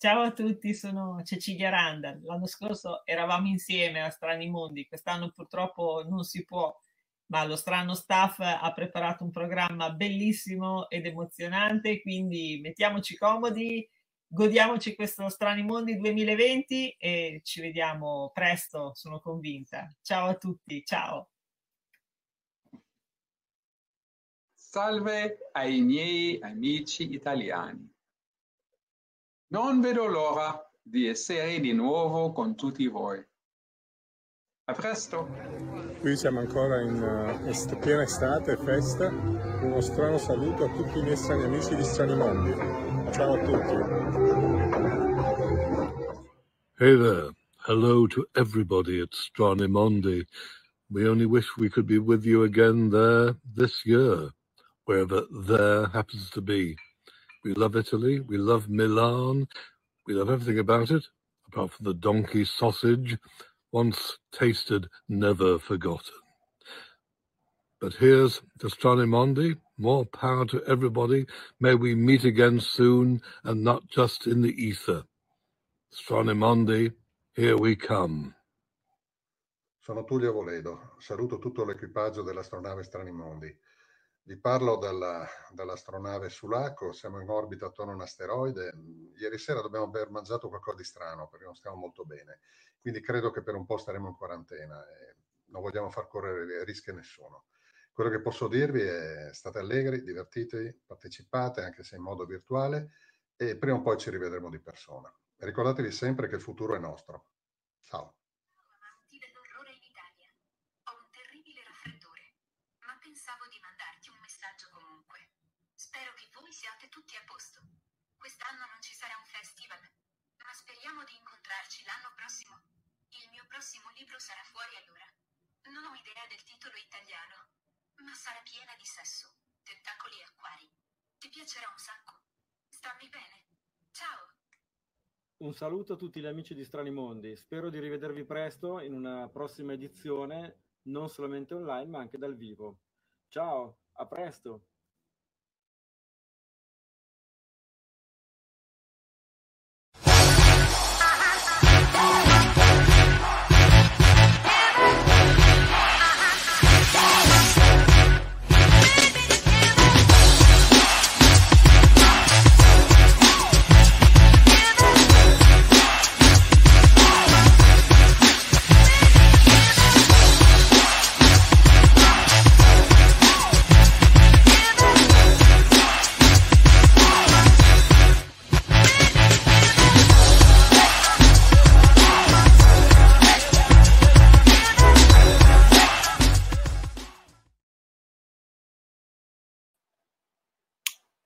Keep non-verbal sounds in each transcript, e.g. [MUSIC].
Ciao a tutti, sono Cecilia Randall. L'anno scorso eravamo insieme a Strani Mondi, quest'anno purtroppo non si può, ma lo strano staff ha preparato un programma bellissimo ed emozionante, quindi mettiamoci comodi, godiamoci questo Strani Mondi 2020 e ci vediamo presto, sono convinta. Ciao a tutti, ciao. Salve ai miei amici italiani. Non vedo l'ora di essere di nuovo con tutti voi. A presto! Qui siamo ancora in uh, est- piena estate, festa. Uno strano saluto a tutti i miei strani amici di Strani Mondi. Ciao a tutti. Hey there. Hello to everybody at Stranimondi. We only wish we could be with you again there this year, wherever there happens to be. We love Italy. We love Milan. We love everything about it, apart from the donkey sausage, once tasted, never forgotten. But here's to Stranimondi. More power to everybody. May we meet again soon and not just in the ether. Stranimondi, here we come. Sono Tullio Voledo, saluto tutto l'equipaggio dell'astronave Stranimondi. Vi parlo dalla, dall'astronave Sulaco, siamo in orbita attorno a un asteroide. Ieri sera dobbiamo aver mangiato qualcosa di strano perché non stiamo molto bene, quindi credo che per un po' staremo in quarantena e non vogliamo far correre rischi a nessuno. Quello che posso dirvi è state allegri, divertitevi, partecipate anche se in modo virtuale e prima o poi ci rivedremo di persona. Ricordatevi sempre che il futuro è nostro. Ciao. Prossimo libro sarà fuori allora. Non ho idea del titolo italiano, ma sarà piena di sesso, tentacoli e acquari. Ti piacerà un sacco. Stammi bene. Ciao! Un saluto a tutti gli amici di Strani Mondi. Spero di rivedervi presto in una prossima edizione, non solamente online, ma anche dal vivo. Ciao, a presto.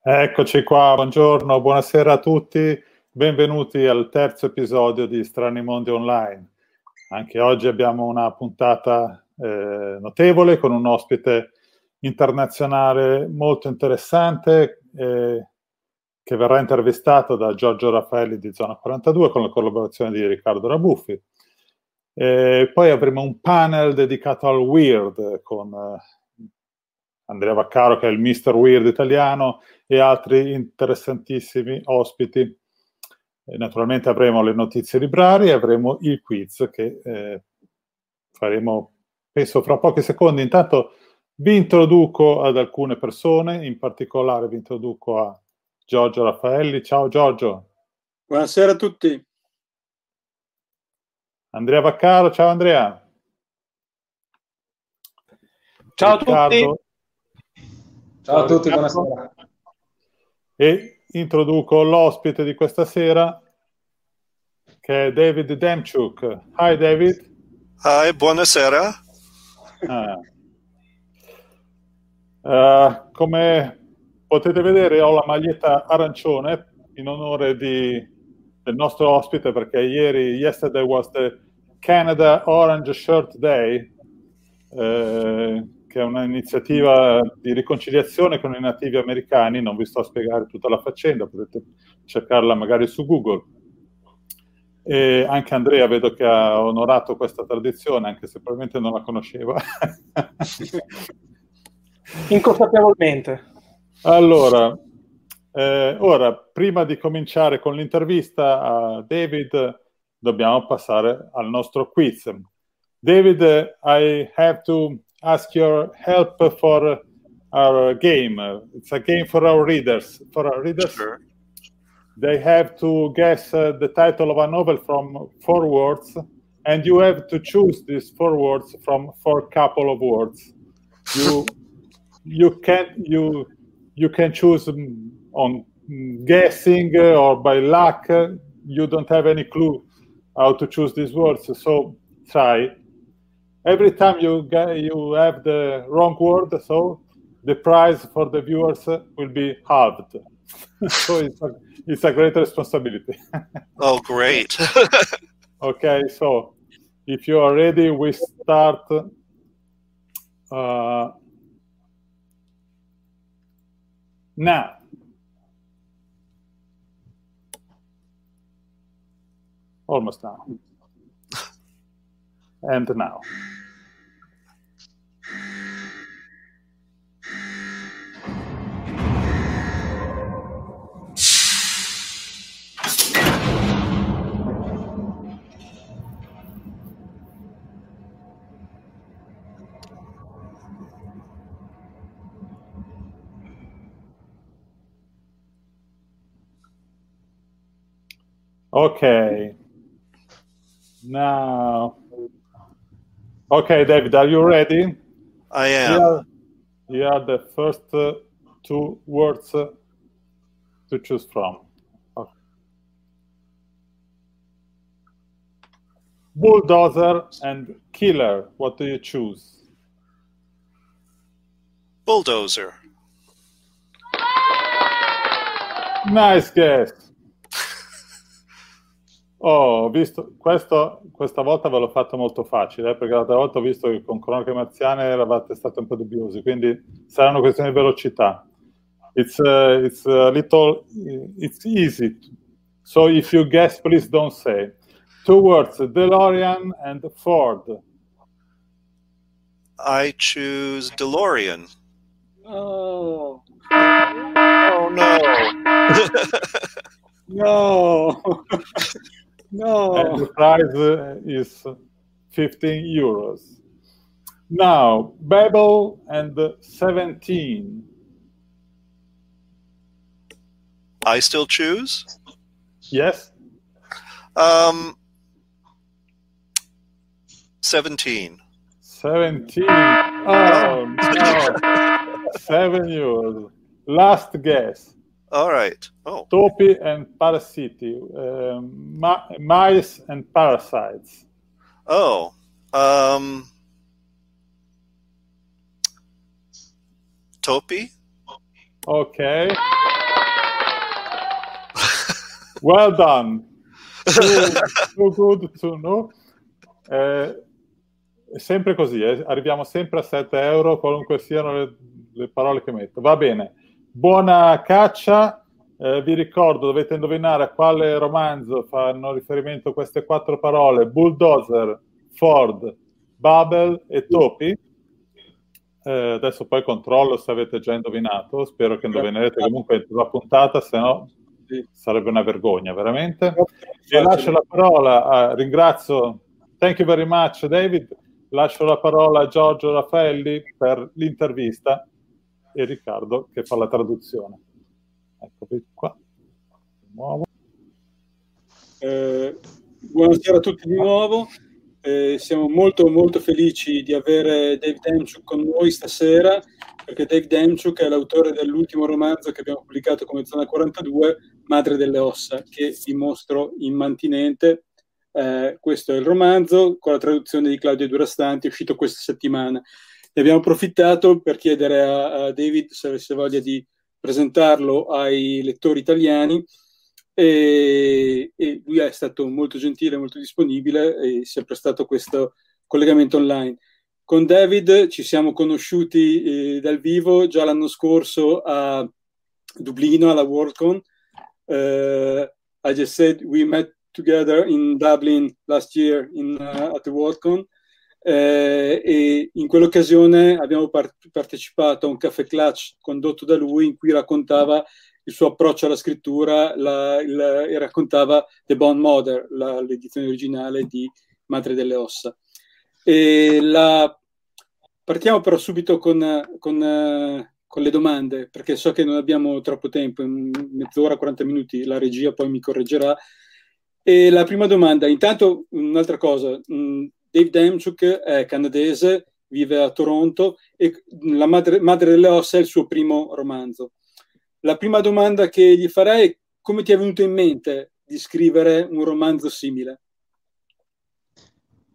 Eccoci qua, buongiorno, buonasera a tutti, benvenuti al terzo episodio di Strani Mondi Online. Anche oggi abbiamo una puntata eh, notevole con un ospite internazionale molto interessante. Eh, che verrà intervistato da Giorgio Raffaelli di Zona 42 con la collaborazione di Riccardo Rabuffi. E poi avremo un panel dedicato al weird con eh, Andrea Vaccaro che è il Mr. Weird italiano e altri interessantissimi ospiti. E naturalmente avremo le notizie librarie e avremo il quiz che eh, faremo penso fra pochi secondi. Intanto vi introduco ad alcune persone, in particolare vi introduco a Giorgio Raffaelli. Ciao Giorgio. Buonasera a tutti. Andrea Vaccaro, ciao Andrea. Ciao Riccardo. a tutti. Ciao, a tutti, buonasera. E introduco l'ospite di questa sera, che è David Demchuk. Hi David. Hi, buonasera. Ah. Uh, come potete vedere ho la maglietta arancione in onore di, del nostro ospite perché ieri, yesterday was the Canada Orange Shirt Day, eh, che è un'iniziativa di riconciliazione con i nativi americani, non vi sto a spiegare tutta la faccenda, potete cercarla magari su Google. E anche Andrea vedo che ha onorato questa tradizione, anche se probabilmente non la conosceva. [LAUGHS] Inconsapevolmente. Allora, eh, ora, prima di cominciare con l'intervista a David, dobbiamo passare al nostro quiz. David, I have to ask your help for our game. It's a game for our readers. For our readers, sure. they have to guess uh, the title of a novel from four words, and you have to choose these four words from four couple of words. You you can you you can choose mm, on mm, guessing uh, or by luck. You don't have any clue how to choose these words, so try. Every time you get, you have the wrong word, so the prize for the viewers will be halved. [LAUGHS] so it's a, it's a great responsibility. [LAUGHS] oh, great. [LAUGHS] okay, so if you are ready, we start. Uh, now, almost now, and now. Okay. Now, okay, David, are you ready? I am. Here, here are the first uh, two words uh, to choose from. Okay. Bulldozer and killer. What do you choose? Bulldozer. Nice guess. Oh, ho visto, questo, questa volta ve l'ho fatto molto facile, eh, perché l'altra volta ho visto che con cronache marziane eravate stati un po' dubbiosi, quindi saranno questioni di velocità. It's, uh, it's a little, it's easy. So if you guess, please don't say. Two words, DeLorean and Ford. I choose DeLorean. Oh. Oh no. [LAUGHS] no. [LAUGHS] No. And the price uh, is 15 euros. Now, Babel and 17. I still choose? Yes. Um, 17. 17. Oh, no. [LAUGHS] Seven euros. Last guess. All right. Oh. Topi and parasiti, uh, ma- mice and parasites. Oh. Um, Topi? Okay. well done. Too, too good to know. Eh, sempre così, eh? arriviamo sempre a 7 euro, qualunque siano le, le parole che metto. Va bene buona caccia. Eh, vi ricordo, dovete indovinare a quale romanzo fanno riferimento queste quattro parole: Bulldozer, Ford, Babel e Topi. Eh, adesso poi controllo se avete già indovinato. Spero che indovinerete comunque la puntata, se no sarebbe una vergogna, veramente. E lascio la parola, a, ringrazio, thank you very much David, lascio la parola a Giorgio Raffaelli per l'intervista e Riccardo che fa la traduzione. Eccovi qua. Eh, buonasera a tutti di nuovo. Eh, siamo molto molto felici di avere Dave Demchuk con noi stasera perché Dave Demchuk è l'autore dell'ultimo romanzo che abbiamo pubblicato come Zona 42, Madre delle ossa, che vi mostro immantinente. Eh, questo è il romanzo con la traduzione di Claudio Durastanti, uscito questa settimana. Ne abbiamo approfittato per chiedere a, a David se avesse voglia di presentarlo ai lettori italiani e, e, lui è stato molto gentile, molto disponibile e si è prestato questo collegamento online. Con David ci siamo conosciuti eh, dal vivo già l'anno scorso a Dublino alla WorldCon. Uh, I just said we met together in Dublin last year in, uh, at the WorldCon eh, e in quell'occasione abbiamo par- partecipato a un caffè clutch condotto da lui in cui raccontava il suo approccio alla scrittura la, il, e raccontava The Bone Mother, la, l'edizione originale di Madre delle Ossa. La... Partiamo però subito con, con, con, le domande, perché so che non abbiamo troppo tempo, mezz'ora, 40 minuti, la regia poi mi correggerà. E la prima domanda, intanto un'altra cosa, Dave Demchuk è canadese, vive a Toronto e La madre, madre delle ossa è il suo primo romanzo. La prima domanda che gli farei è come ti è venuto in mente di scrivere un romanzo simile?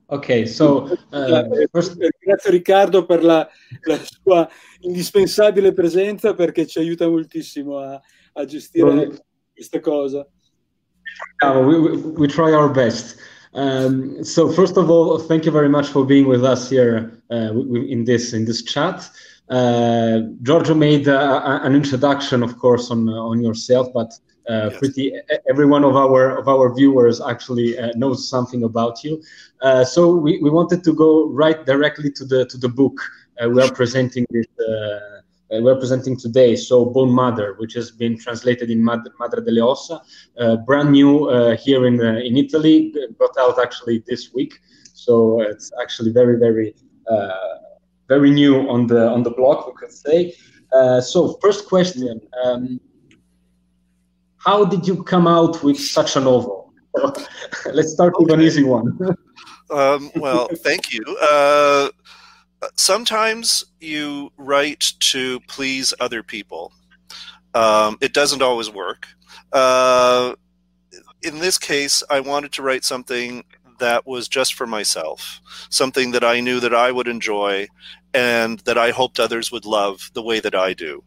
Ok, so uh, first... grazie Riccardo per la, la, sua indispensabile presenza perché ci aiuta moltissimo a, a gestire well, questa cosa. we, we, try our best. Um, so first of all, thank you very much for being with us here uh, in this in this chat. Uh, Giorgio made uh, an introduction, of course, on on yourself, but uh, yes. pretty every one of our of our viewers actually uh, knows something about you. Uh, so we, we wanted to go right directly to the to the book we are presenting this uh, we're presenting today. So Bone Mother, which has been translated in Madre, Madre delle Ossa, uh, brand new uh, here in uh, in Italy, got out actually this week. So it's actually very very uh, very new on the on the block, we could say. Uh, so first question: um, How did you come out with such a novel? [LAUGHS] Let's start with an easy one. um, well, thank you sometimes you write to please other people. Um, it doesn't always work. Uh, in this case, I wanted to write something that was just for myself, something that I knew that I would enjoy and that I hoped others would love the way that I do.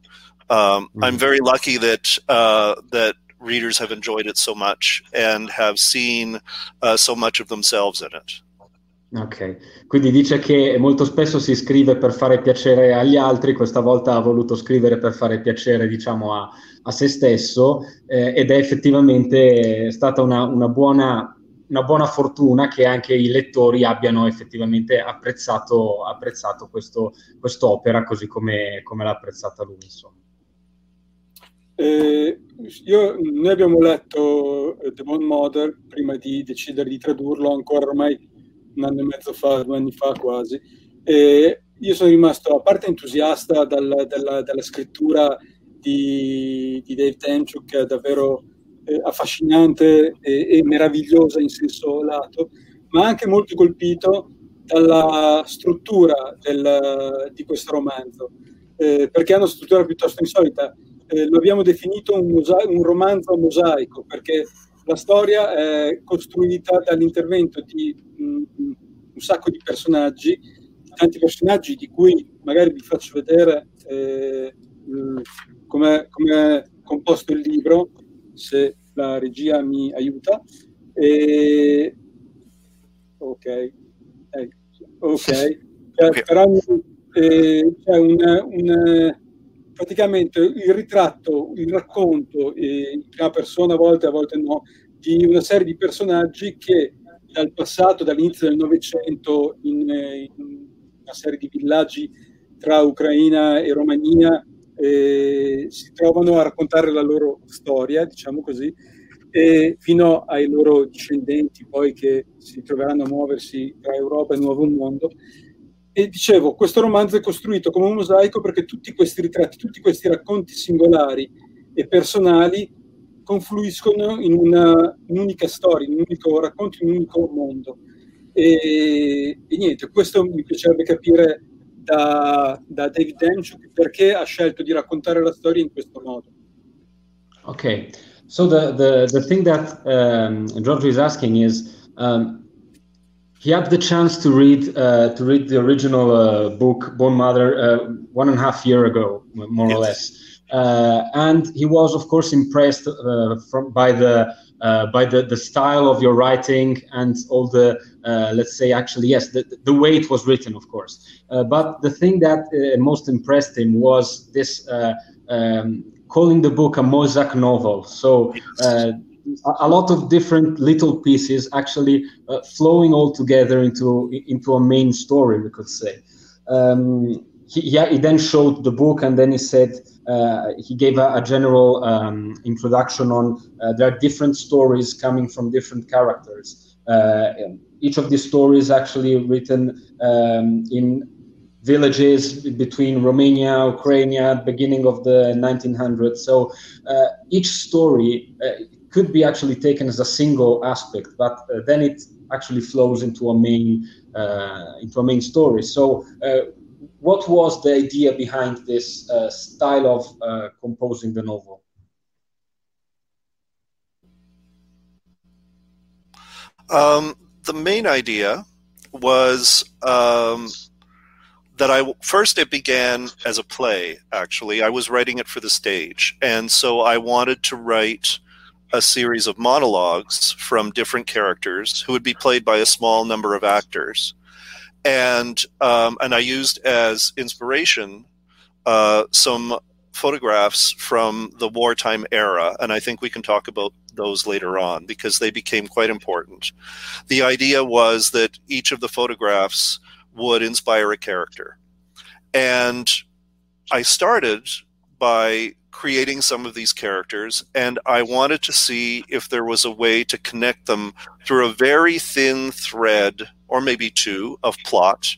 Um, mm-hmm. I'm very lucky that uh, that readers have enjoyed it so much and have seen uh, so much of themselves in it. Ok, quindi dice che molto spesso si scrive per fare piacere agli altri, questa volta ha voluto scrivere per fare piacere, diciamo, a, a se stesso eh, ed è effettivamente stata una, una, buona, una, buona, fortuna che anche i lettori abbiano effettivamente apprezzato, apprezzato questo, quest'opera così come, come l'ha apprezzata lui, insomma. Eh, io, noi abbiamo letto The Bone Mother prima di decidere di tradurlo, ancora ormai un anno e mezzo fa, due anni fa quasi. E io sono rimasto a parte entusiasta dal, dalla, dalla, scrittura di, di Dave Tenchuk, che è davvero eh, affascinante e, e, meravigliosa in senso lato, ma anche molto colpito dalla struttura del, di questo romanzo, eh, perché ha una struttura piuttosto insolita. Eh, lo abbiamo definito un, mosa- un romanzo mosaico, perché la storia è costruita dall'intervento di um, un sacco di personaggi, tanti personaggi di cui magari vi faccio vedere eh, come è composto il libro, se la regia mi aiuta. E... Ok, eh, ok. Cioè, per ogni, eh, c'è un, un, praticamente il ritratto, il racconto, eh, in prima persona a volte, a volte no, di una serie di personaggi che dal passato, dall'inizio del Novecento, in, in, una serie di villaggi tra Ucraina e Romania, eh, si trovano a raccontare la loro storia, diciamo così, e fino ai loro discendenti poi che si troveranno a muoversi tra Europa e Nuovo Mondo. E dicevo, questo romanzo è costruito come un mosaico perché tutti questi ritratti, tutti questi racconti singolari e personali confluiscono in una, un'unica storia, in un unico racconto, in un unico mondo. E, e niente, questo mi piacerebbe capire da, da David Demchuk perché ha scelto di raccontare la storia in questo modo. Ok, so the, the, the thing that um, Giorgio is asking is um, he had the chance to read uh, to read the original uh, book Bone Mother uh, one and a half year ago, more yes. or less. Uh, and he was, of course, impressed uh, from, by the uh, by the, the style of your writing and all the let's say actually yes the, the way it was written, of course. but the thing that most impressed him was this um, calling the book a mosaic novel. So. A lot of different little pieces actually uh, flowing all together into into a main story we could say um, he, he, then showed the book and then he said uh, he gave a, a general um, introduction on uh, there are different stories coming from different characters. Uh, each of these stories actually written um, in villages between Romania, Ukraine, beginning of the 1900s. So uh, each story uh, could be actually taken as a single aspect, but uh, then it actually flows into a main into a main story. So what was the idea behind this uh, style of uh, composing the novel? Um, the main idea was um, that I first it began as a play. Actually, I was writing it for the stage, and so I wanted to write a series of monologues from different characters who would be played by a small number of actors and um, and I used as inspiration uh, some photographs from the wartime era, and I think we can talk about those later on because they became quite important. The idea was that each of the photographs would inspire a character, and I started by creating some of these characters, and I wanted to see if there was a way to connect them through a very thin thread or maybe two of plot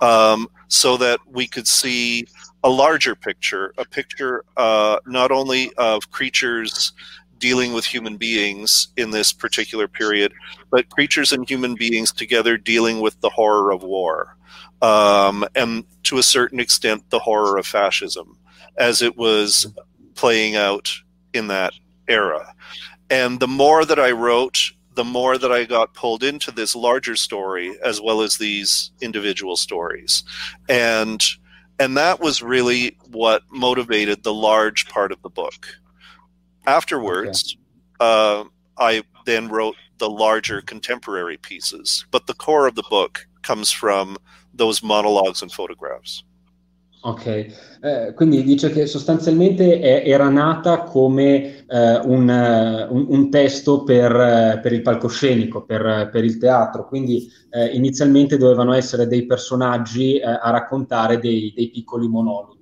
um, so that we could see a larger picture, a picture uh, not only of creatures dealing with human beings in this particular period, but creatures and human beings together dealing with the horror of war. Um, and to a certain extent, the horror of fascism as it was playing out in that era. And the more that I wrote the more that I got pulled into this larger story as well as these individual stories. And and that was really what motivated the large part of the book. Afterwards, okay. uh, I then wrote the larger contemporary pieces, but the core of the book comes from those monologues and photographs. Ok, eh, quindi dice che sostanzialmente è, era nata come eh, un, un, un, testo per, eh, per, il palcoscenico, per, per il teatro, quindi eh, inizialmente dovevano essere dei personaggi eh, a raccontare dei, dei piccoli monologhi.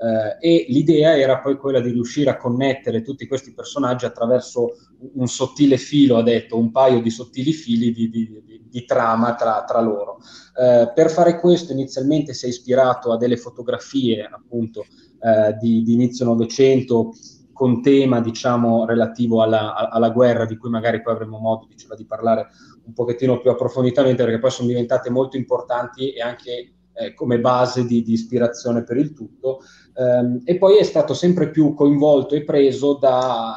Uh, e l'idea era poi quella di riuscire a connettere tutti questi personaggi attraverso un sottile filo, ha detto, un paio di sottili fili di, di, di, di trama tra, tra loro. Uh, per fare questo inizialmente si è ispirato a delle fotografie appunto uh, di, inizio Novecento con tema diciamo relativo alla, alla, guerra di cui magari poi avremo modo diceva, di parlare un pochettino più approfonditamente perché poi sono diventate molto importanti e anche eh, come base di, di, ispirazione per il tutto ehm, e poi è stato sempre più coinvolto e preso da,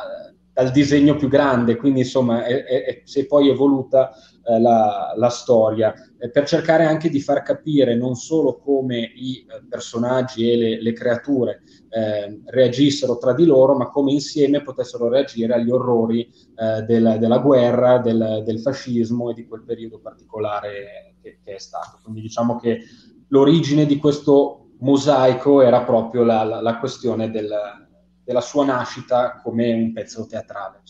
dal disegno più grande, quindi insomma è, è, si è poi evoluta eh, la, la, storia eh, per cercare anche di far capire non solo come i eh, personaggi e le, le creature eh, reagissero tra di loro, ma come insieme potessero reagire agli orrori eh, del, della guerra, del, del, fascismo e di quel periodo particolare che, che è stato. Quindi diciamo che l'origine di questo mosaico era proprio la, la, la questione del, della sua nascita come un pezzo teatrale.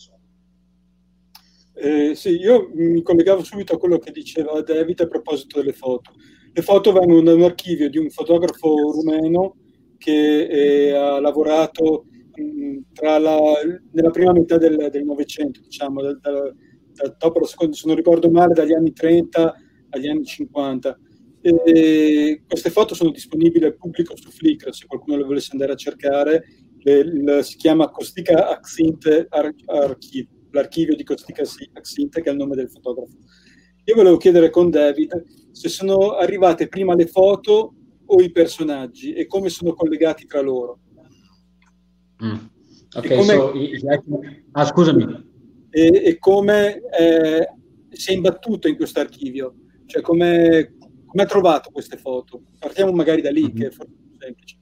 Eh, sì, io mi collegavo subito a quello che diceva David a proposito delle foto. Le foto vengono da un archivio di un fotografo rumeno che eh, ha lavorato mh, la, nella prima metà del Novecento, diciamo, da, da, da, dopo la seconda, se non ricordo male, dagli anni 30 agli anni 50. E queste foto sono disponibili al pubblico su Flickr, se qualcuno le volesse andare a cercare. Le, si chiama Costica Axinte Archive l'archivio di Costica Axinte, che è il nome del fotografo. Io volevo chiedere con David se sono arrivate prima le foto o i personaggi e come sono collegati tra loro. Mm. Ok, come, so, ah, scusami. E, e come eh, si è imbattuto in questo archivio? Cioè, come, come ha trovato queste foto? Partiamo magari da lì, mm-hmm. che è forse più semplice.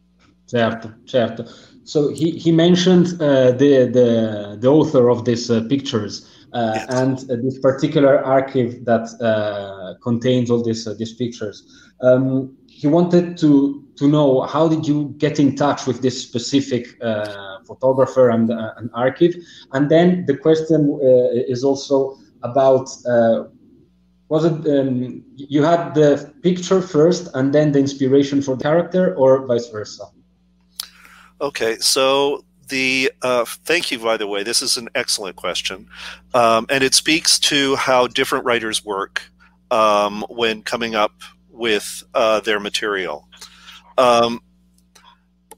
Certo, certo. So he, he mentioned uh, the, the, the author of these uh, pictures uh, yes. and uh, this particular archive that uh, contains all these uh, these pictures. Um, he wanted to to know how did you get in touch with this specific photographer and an archive, and then the question is also about. Was it um, you had the picture first and then the inspiration for the character, or vice versa? Okay, so the uh, thank you by the way. This is an excellent question. Um, and it speaks to how different writers work um, when coming up with uh, their material. Um,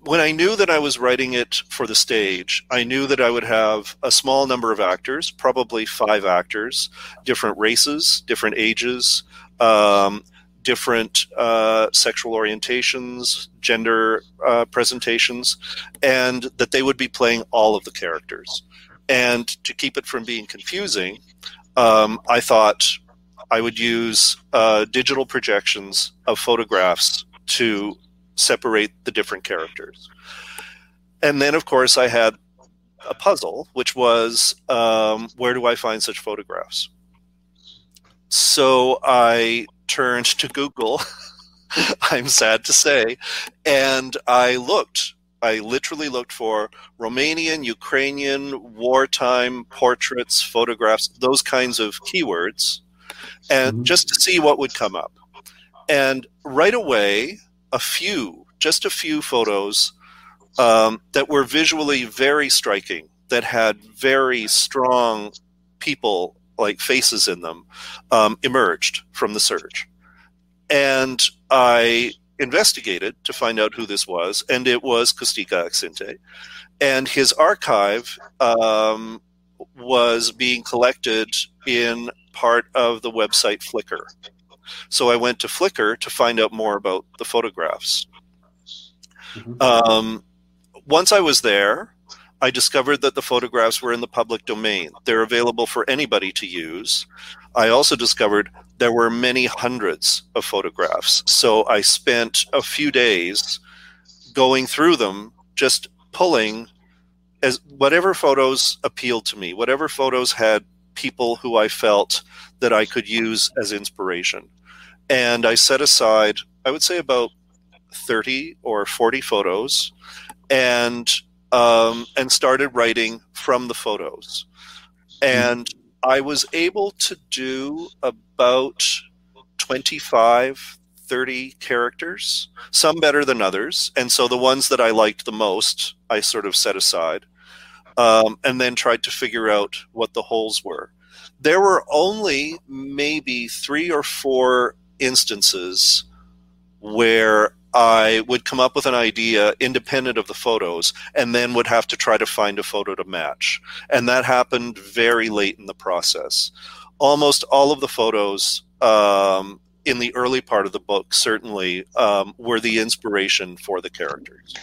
when i knew that i was writing it for the stage i knew that i would have a small number of actors probably five actors different races different ages um, different uh, sexual orientations, gender uh, presentations, and that they would be playing all of the characters. And to keep it from being confusing, um, I thought I would use uh, digital projections of photographs to separate the different characters. And then, of course, I had a puzzle, which was um, where do I find such photographs? So I turned to Google, [LAUGHS] I'm sad to say, and I looked. I literally looked for Romanian, Ukrainian, wartime portraits, photographs, those kinds of keywords, and mm-hmm. just to see what would come up. And right away, a few, just a few photos um, that were visually very striking, that had very strong people like faces in them um, emerged from the search. And I investigated to find out who this was, and it was Kostika Aksinte. And his archive um, was being collected in part of the website Flickr. So I went to Flickr to find out more about the photographs. Mm-hmm. Um, once I was there, I discovered that the photographs were in the public domain. They're available for anybody to use. I also discovered there were many hundreds of photographs. So I spent a few days going through them, just pulling as whatever photos appealed to me, whatever photos had people who I felt that I could use as inspiration. And I set aside, I would say about 30 or 40 photos and um, and started writing from the photos. And I was able to do about 25, 30 characters, some better than others. And so the ones that I liked the most, I sort of set aside um, and then tried to figure out what the holes were. There were only maybe three or four instances where I would come up with an idea independent of the photos and then would have to try to find a photo to match. And that happened very late in the process. Almost all of the photos um, in the early part of the book certainly um, were the inspiration for the characters.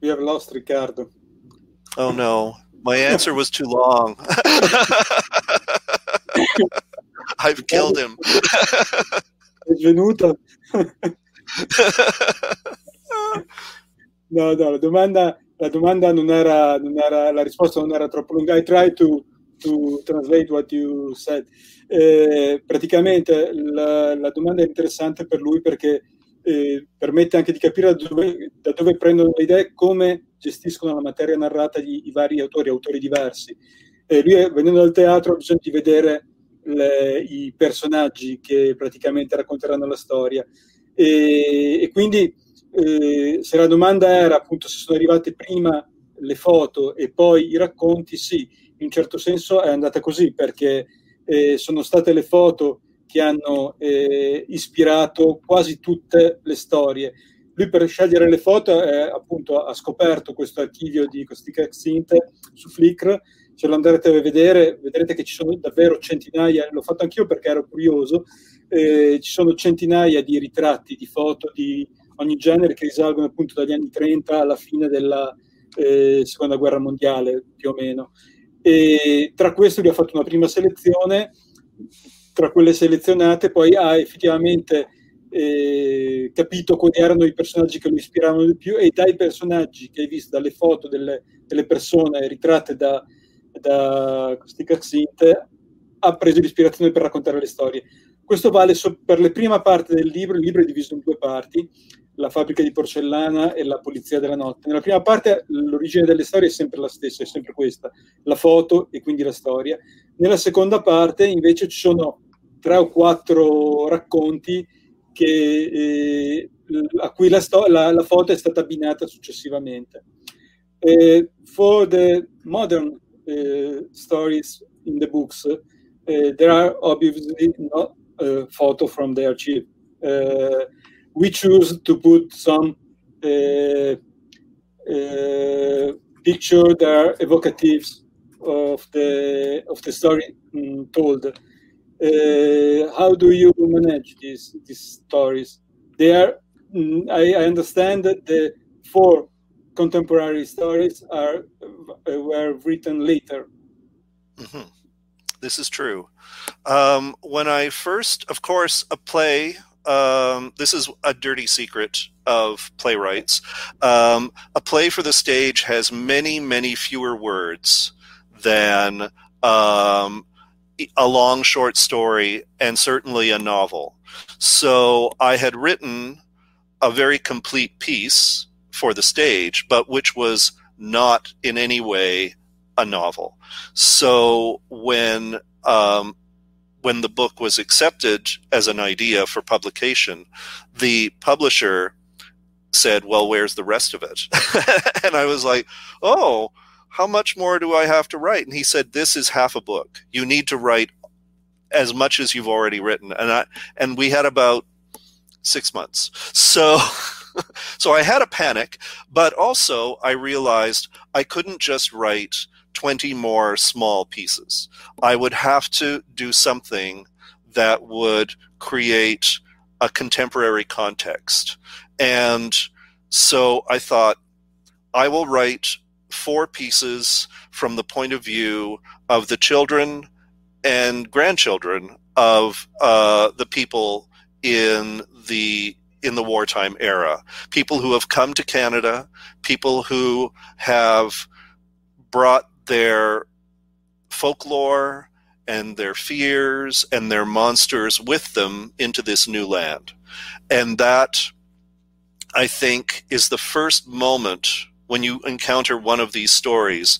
We have lost Ricardo. Oh no, my answer was too long. [LAUGHS] [LAUGHS] I've killed him. è svenuto. [LAUGHS] no, no, la domanda, la domanda non, era, non era, la risposta non era troppo lunga. I try to, to translate what you said. Eh, praticamente la, la, domanda è interessante per lui perché eh, permette anche di capire da dove, da dove, prendono le idee, come gestiscono la materia narrata i, i vari autori, autori diversi. Eh, lui, venendo dal teatro, ha bisogno di vedere le, i personaggi che praticamente racconteranno la storia. E, e quindi eh, se la domanda era appunto se sono arrivate prima le foto e poi i racconti, sì, in un certo senso è andata così perché eh, sono state le foto che hanno eh, ispirato quasi tutte le storie. Lui per scegliere le foto eh, appunto ha scoperto questo archivio di Costica Xint su Flickr, se lo andrete a vedere vedrete che ci sono davvero centinaia, l'ho fatto anch'io perché ero curioso, eh, ci sono centinaia di ritratti, di foto di ogni genere che risalgono appunto dagli anni 30 alla fine della eh, seconda guerra mondiale più o meno. E tra queste lui ha fatto una prima selezione tra quelle selezionate poi ha effettivamente eh, capito quali erano i personaggi che lo ispiravano di più e dai personaggi che hai visto, dalle foto delle, delle persone ritratte da, da questi Caxinte, ha preso l'ispirazione per raccontare le storie. Questo vale so- per la prima parte del libro, il libro è diviso in due parti, la fabbrica di porcellana e la polizia della notte. Nella prima parte l'origine delle storie è sempre la stessa, è sempre questa, la foto e quindi la storia. Nella seconda parte invece ci sono tre o quattro racconti che, eh, a cui la, sto- la, la, foto è stata abbinata successivamente. Uh, for the modern stories in the books, uh, there are obviously no photo from the archive. we choose to put some picture that are evocative of the of the story um, told. Uh, how do you manage these these stories? They are, mm, I, I understand that the four contemporary stories are uh, were written later. Mm-hmm. This is true. Um, when I first, of course, a play. Um, this is a dirty secret of playwrights. Um, a play for the stage has many, many fewer words than um, a long short story and certainly a novel. So I had written a very complete piece for the stage, but which was not in any way a novel. So when um, when the book was accepted as an idea for publication, the publisher said, "Well, where's the rest of it?" [LAUGHS] and I was like, "Oh." how much more do I have to write? And he said, this is half a book. You need to write as much as you've already written. And I, and we had about six months. So, [LAUGHS] [LAUGHS] so I had a panic, but also I realized I couldn't just write 20 more small pieces. I would have to do something that would create a contemporary context. And so I thought, I will write four pieces from the point of view of the children and grandchildren of uh, the people in the in the wartime era. People who have come to canada people who have brought their folklore and their fears and their monsters with them into this new land. And that i think is the first moment when you encounter one of these stories,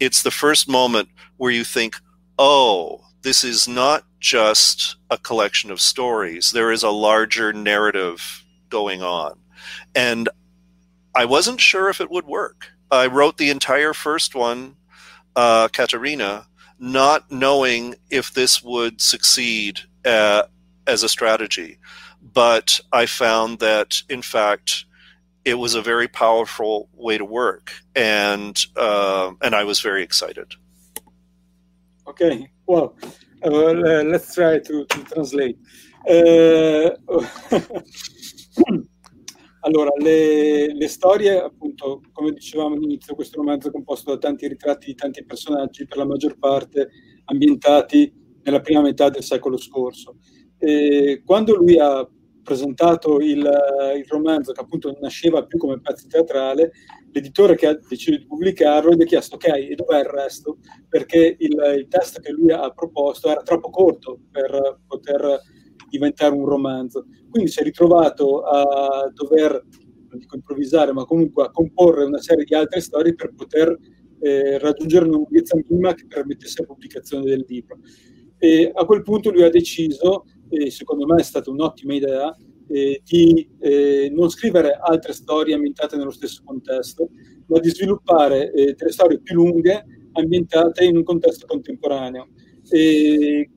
it's the first moment where you think, oh, this is not just a collection of stories. There is a larger narrative going on. And I wasn't sure if it would work. I wrote the entire first one, uh, Katerina, not knowing if this would succeed uh, as a strategy. But I found that, in fact, it was a very powerful way to work, and uh, and I was very excited. Okay, well, uh, let's try to, to translate. Uh, [CLEARS THROAT] allora, le, le, storie, appunto, come dicevamo all'inizio, questo romanzo è composto da tanti ritratti di tanti personaggi, per la maggior parte ambientati nella prima metà del secolo scorso. E quando lui ha presentato il, il, romanzo che appunto nasceva più come pezzo teatrale, l'editore che ha deciso di pubblicarlo gli ha chiesto ok, e dov'è il resto? Perché il, il testo che lui ha proposto era troppo corto per poter diventare un romanzo. Quindi si è ritrovato a dover, non dico improvvisare, ma comunque a comporre una serie di altre storie per poter eh, raggiungere una lunghezza minima che permettesse la pubblicazione del libro. E a quel punto lui ha deciso, e secondo me è stata un'ottima idea, eh, di eh, non scrivere altre storie ambientate nello stesso contesto, ma di sviluppare eh, delle storie più lunghe ambientate in un contesto contemporaneo.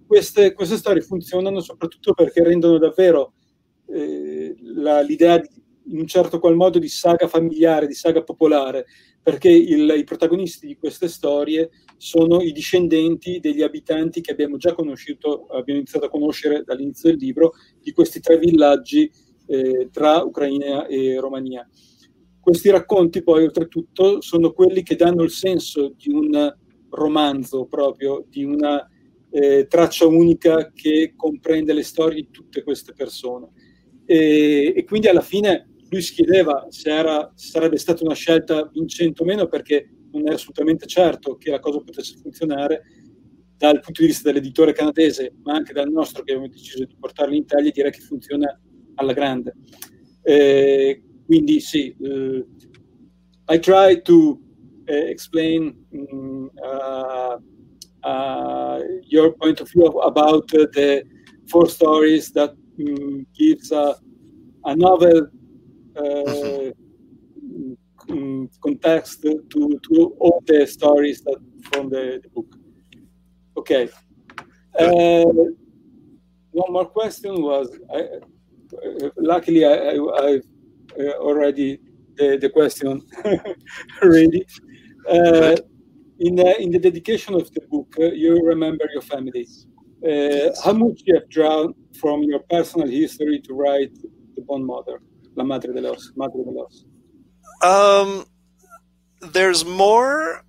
Queste, queste storie funzionano soprattutto perché rendono davvero eh, la, l'idea di, in un certo qual modo di saga familiare, di saga popolare, perché il, i protagonisti di queste storie sono i discendenti degli abitanti che abbiamo già conosciuto, abbiamo iniziato a conoscere dall'inizio del libro, di questi tre villaggi eh, tra Ucraina e Romania. Questi racconti poi oltretutto sono quelli che danno il senso di un romanzo proprio, di una eh, traccia unica che comprende le storie di tutte queste persone. E, e quindi alla fine lui si chiedeva se, era, sarebbe stata una scelta vincente o meno perché non era assolutamente certo che la cosa potesse funzionare dal punto di vista dell'editore canadese, ma anche dal nostro che abbiamo deciso di portarlo in Italia, direi che funziona alla grande. Eh, quindi sì, uh, I try to uh, explain um, uh, your point of view about the four stories that um, gives a, a novel mm-hmm. context to, to all the stories that from the, the book. Okay. Uh, one more question was, I, uh, luckily I, I, uh, already the, the question [LAUGHS] ready. Uh, in, the, in the dedication of the book, uh, you remember your family. Uh, how much you have drawn from your personal history to write The Bond Mother? La Madre de los. Madre de los. Um, there's more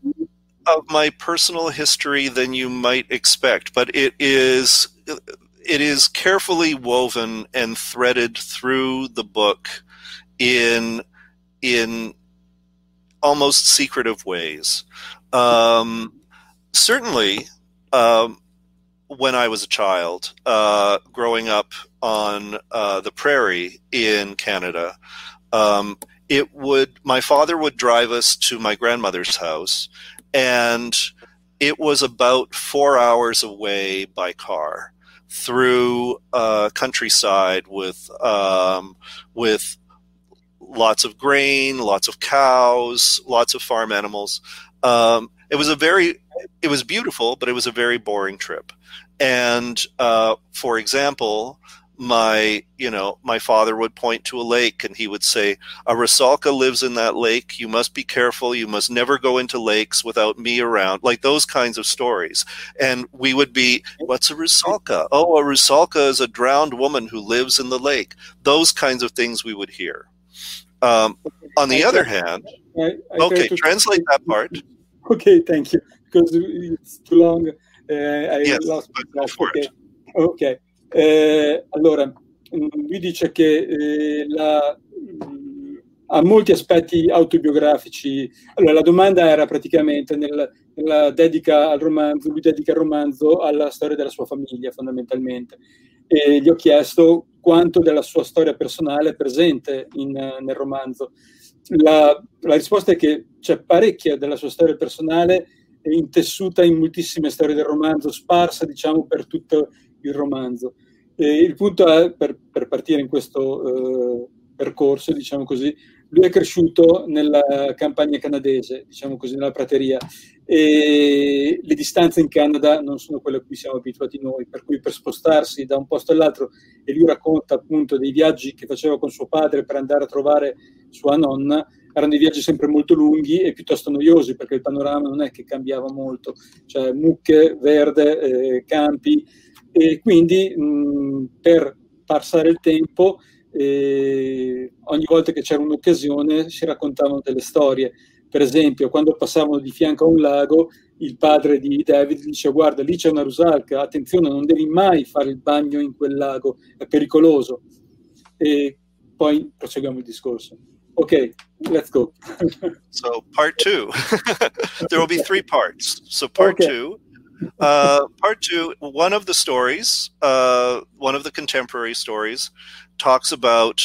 of my personal history than you might expect, but it is it is carefully woven and threaded through the book in in almost secretive ways. Um, certainly, um, when I was a child, uh, growing up on uh, the prairie in Canada, um, it would my father would drive us to my grandmother's house, and it was about four hours away by car through uh, countryside with um, with lots of grain, lots of cows, lots of farm animals. Um, it was a very it was beautiful, but it was a very boring trip. And uh, for example, my you know my father would point to a lake and he would say a rusalka lives in that lake. You must be careful. You must never go into lakes without me around. Like those kinds of stories. And we would be what's a rusalka? Oh a rusalka is a drowned woman who lives in the lake. Those kinds of things we would hear. Um, on the other hand I, I okay translate that part. [LAUGHS] Okay thank you because it's too long uh, I yes, lost. Okay. okay. Eh, allora, mm, lui dice che eh, la, mm, ha molti aspetti autobiografici. Allora, la domanda era praticamente nel, nella dedica al romanzo, lui dedica il romanzo alla storia della sua famiglia fondamentalmente. E gli ho chiesto quanto della sua storia personale è presente in, nel romanzo. La, la risposta è che c'è parecchia della sua storia personale intessuta in moltissime storie del romanzo, sparsa diciamo per tutto il romanzo. E il punto è, per, per partire in questo eh, percorso, diciamo così, lui è cresciuto nella campagna canadese, diciamo così, nella prateria, e le distanze in Canada non sono quelle a cui siamo abituati noi, per cui per spostarsi da un posto all'altro, e lui racconta appunto dei viaggi che faceva con suo padre per andare a trovare sua nonna, erano dei viaggi sempre molto lunghi e piuttosto noiosi perché il panorama non è che cambiava molto, cioè mucche, verde, eh, campi, e quindi mh, per passare il tempo eh, ogni volta che c'era un'occasione si raccontavano delle storie. Per esempio, quando passavano di fianco a un lago, il padre di David dice guarda, lì c'è una rusalca, attenzione, non devi mai fare il bagno in quel lago, è pericoloso. E poi proseguiamo il discorso. Ok, let's go. [LAUGHS] so part two, [LAUGHS] there will be three parts. So part Okay. two Uh, part two, one of the stories, uh, one of the contemporary stories, talks about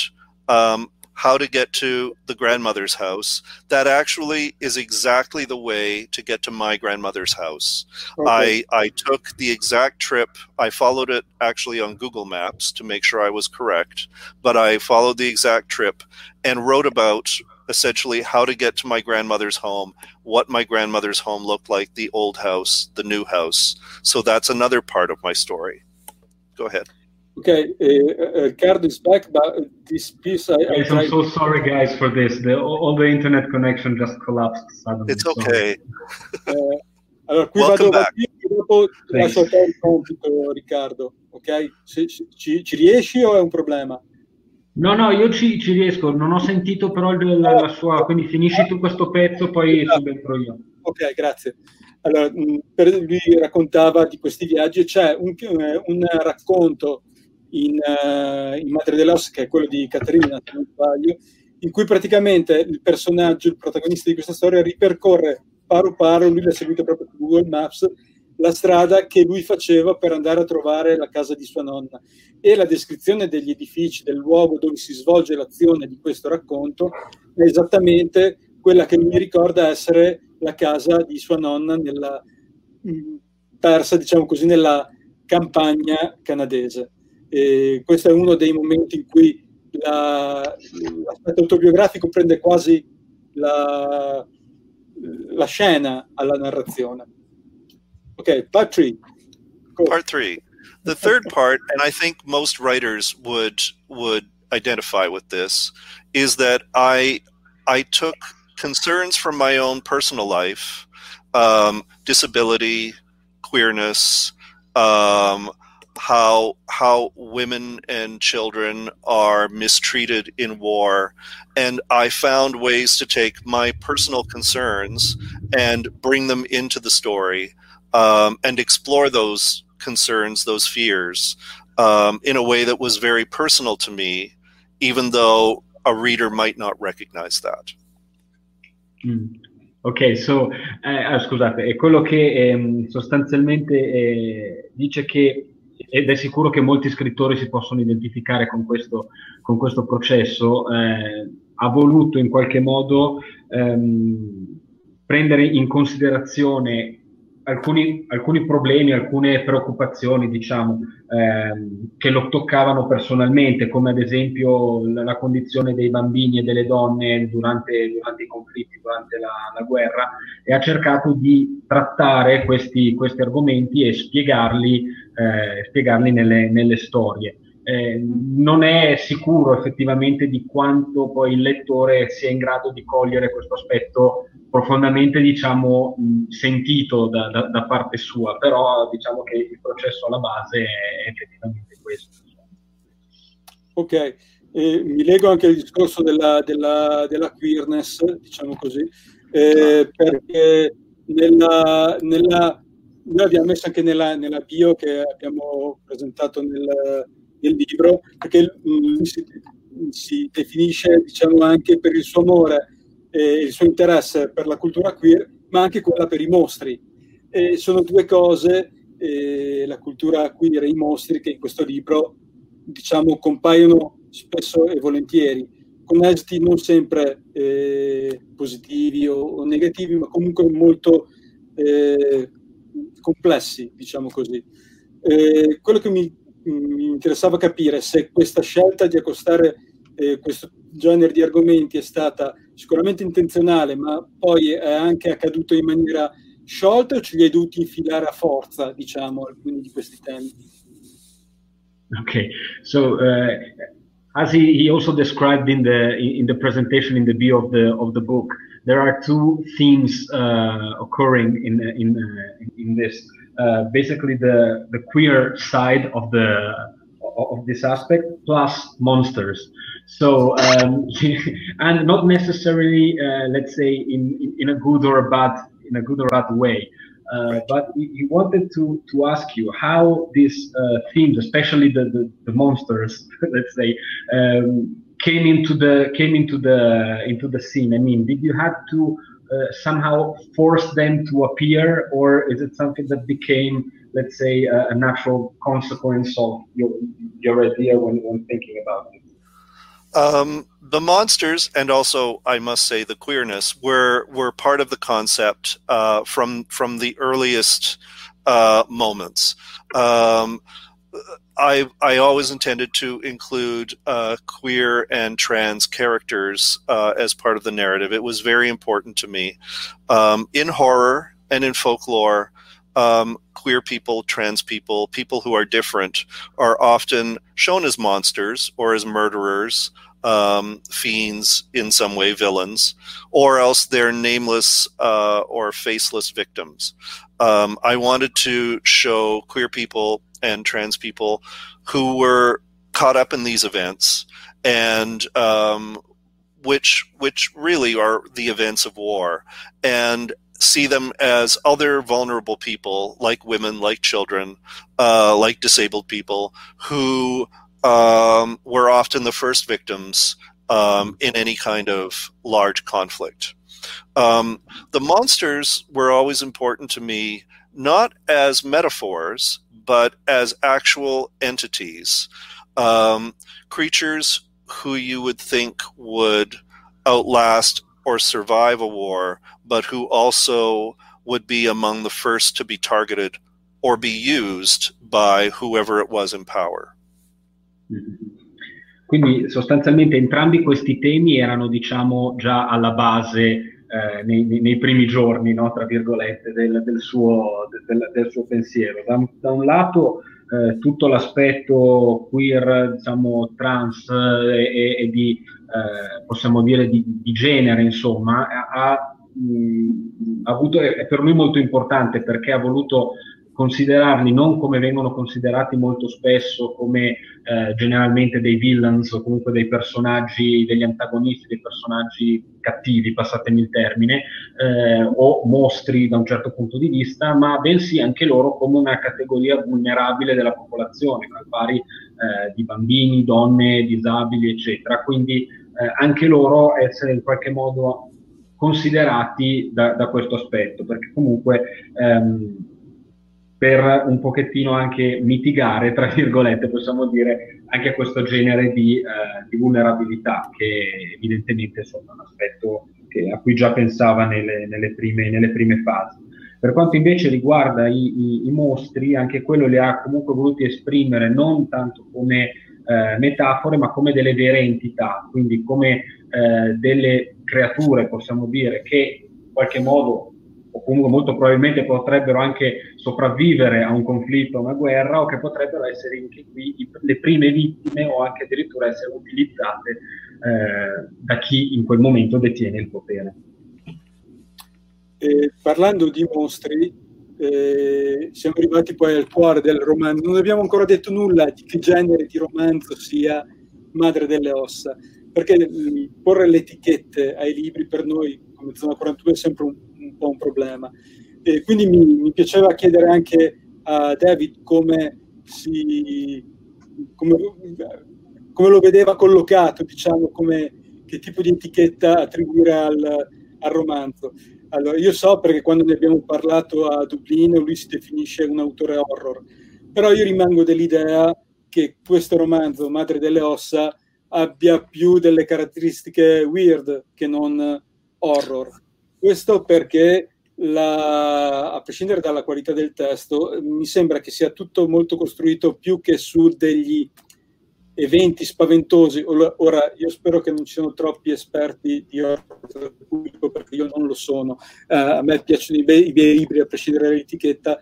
um, how to get to the grandmother's house. That actually is exactly the way to get to my grandmother's house. Okay. I I took the exact trip. I followed it actually on Google Maps to make sure I was correct, but I followed the exact trip and wrote about essentially how to get to my grandmother's home, what my grandmother's home looked like, the old house, the new house. So that's another part of my story. Go ahead. Okay, uh, uh, Ricardo is back, but this piece I, I tried. so sorry, guys, for this. The, all the internet connection just collapsed suddenly. It's so- okay. Eh, allora, qui Welcome vado back. avanti e dopo ti Thanks. lascio a te il compito, Riccardo. Ok? Se- se- ci, ci riesci o è un problema? No, no, io ci, ci riesco, non ho sentito però il- la, la sua, quindi finisci tu questo pezzo, poi subentro io. Ok, grazie. Allora, mh, per, lui raccontava di questi viaggi e c'è un, un racconto in, eh, in Madre dell'Os, che è quello di Caterina, se non sbaglio, in cui praticamente il personaggio, il protagonista di questa storia, ripercorre paro paro, lui l'ha seguito proprio su Google Maps, la strada che lui faceva per andare a trovare la casa di sua nonna. E la descrizione degli edifici, del luogo dove si svolge l'azione di questo racconto, è esattamente quella che mi ricorda essere la casa di sua nonna nella, mh, persa, diciamo così, nella campagna canadese. E questo è uno dei momenti in cui la- l'aspetto autobiografico prende quasi la, la scena alla narrazione. Ok, part three. Part three. The third part, and I think most writers would would identify with this, is that I I took concerns from my own personal life, um, disability, queerness, um, how how women and children are mistreated in war, and I found ways to take my personal concerns and bring them into the story um, and explore those concerns, those fears, um, in a way that was very personal to me, even though a reader might not recognize that. Mm. Ok, so, eh, ah, scusate, è quello che ehm, sostanzialmente eh, dice che, ed è sicuro che molti scrittori si possono identificare con questo, con questo processo, eh, ha voluto in qualche modo ehm, prendere in considerazione alcuni, alcuni problemi, alcune preoccupazioni, diciamo, ehm, che lo toccavano personalmente, come ad esempio la, la condizione dei bambini e delle donne durante, durante i conflitti, durante la, la guerra, e ha cercato di trattare questi, questi argomenti e spiegarli, eh, spiegarli nelle, nelle storie. Eh, non è sicuro effettivamente di quanto poi il lettore sia in grado di cogliere questo aspetto profondamente diciamo sentito da, da, da, parte sua, però diciamo che il processo alla base è effettivamente questo. Ok, eh, mi leggo anche il discorso della, della, della queerness, diciamo così, eh, perché nella, nella, noi l'abbiamo messo anche nella, nella bio che abbiamo presentato nel, nel libro, perché mh, si, si definisce diciamo anche per il suo amore e il suo interesse per la cultura queer, ma anche quella per i mostri. E sono due cose, eh, la cultura queer e i mostri, che in questo libro diciamo compaiono spesso e volentieri, con esiti non sempre eh, positivi o, o, negativi, ma comunque molto eh, complessi, diciamo così. Eh, quello che mi, mi, interessava capire se questa scelta di accostare eh, questo genere di argomenti è stata sicuramente intenzionale, ma poi è anche accaduto in maniera sciolta o ce li hai dovuti infilare a forza, diciamo, alcuni di questi temi? Okay, so uh, as he, he also described in the in the presentation in the bio of the of the book, there are two themes uh, occurring in in uh, in this. Basically, the the queer side of the of this aspect plus monsters. So um, [LAUGHS] and not necessarily, let's say, in, in a good or a bad in a good or bad way. Uh, but he wanted to, to ask you how these uh, themes, especially the, the, the monsters, [LAUGHS] let's say, um, came into the came into the into the scene. I mean, did you have to uh, somehow forced them to appear, or is it something that became, let's say, a, a natural consequence of your, your idea when, when thinking about it? Um, the monsters and also I must say the queerness were were part of the concept uh, from from the earliest uh, moments. Um, I I always intended to include uh, queer and trans characters uh, as part of the narrative. It was very important to me um, in horror and in folklore. Um, queer people, trans people, people who are different, are often shown as monsters or as murderers um, fiends in some way, villains, or else they're nameless uh, or faceless victims. Um, I wanted to show queer people and trans people who were caught up in these events and um, which which really are the events of war and see them as other vulnerable people like women like children uh, like disabled people who um, were often the first victims um, in any kind of large conflict. Um, the monsters were always important to me, not as metaphors, but as actual entities, um, creatures who you would think would outlast or survive a war, but who also would be among the first to be targeted or be used by whoever it was in power. Quindi sostanzialmente entrambi questi temi erano diciamo già alla base eh, nei, nei, primi giorni, no, tra virgolette, del, del, suo, del, del suo, pensiero. Da, da un lato eh, tutto l'aspetto queer, diciamo, trans eh, e, e di, eh, possiamo dire, di, di, genere, insomma, ha, ha avuto, è per lui molto importante perché ha voluto considerarli non come vengono considerati molto spesso come eh, generalmente dei villains o comunque dei personaggi, degli antagonisti, dei personaggi cattivi, passatemi il termine, eh, o mostri da un certo punto di vista, ma bensì anche loro come una categoria vulnerabile della popolazione, al pari eh, di bambini, donne, disabili, eccetera. Quindi eh, anche loro essere in qualche modo considerati da, da questo aspetto, perché comunque ehm, per un pochettino anche mitigare, tra virgolette, possiamo dire, anche questo genere di, eh, di vulnerabilità, che evidentemente sono un aspetto che, a cui già pensava nelle, nelle, prime, nelle, prime, fasi. Per quanto invece riguarda i, i, i, mostri, anche quello li ha comunque voluti esprimere non tanto come eh, metafore, ma come delle vere entità, quindi come eh, delle creature, possiamo dire, che in qualche modo o comunque molto probabilmente potrebbero anche sopravvivere a un conflitto, a una guerra, o che potrebbero essere anche qui le prime vittime o anche addirittura essere utilizzate eh, da chi in quel momento detiene il potere. Eh, parlando di mostri, eh, siamo arrivati poi al cuore del romanzo. Non abbiamo ancora detto nulla di che genere di romanzo sia Madre delle Ossa, perché porre le etichette ai libri per noi come Zona 41 è sempre un un po' un problema. E quindi mi, mi piaceva chiedere anche a David come, si, come, come lo vedeva collocato, diciamo, come, che tipo di etichetta attribuire al, al romanzo. Allora, io so perché quando ne abbiamo parlato a Dublino lui si definisce un autore horror, però io rimango dell'idea che questo romanzo, Madre delle Ossa, abbia più delle caratteristiche weird che non horror. Questo perché, la, a prescindere dalla qualità del testo, mi sembra che sia tutto molto costruito più che su degli eventi spaventosi. Ora, io spero che non ci siano troppi esperti di horror pubblico, perché io non lo sono. Uh, a me piacciono i, bei, i miei libri, a prescindere dall'etichetta,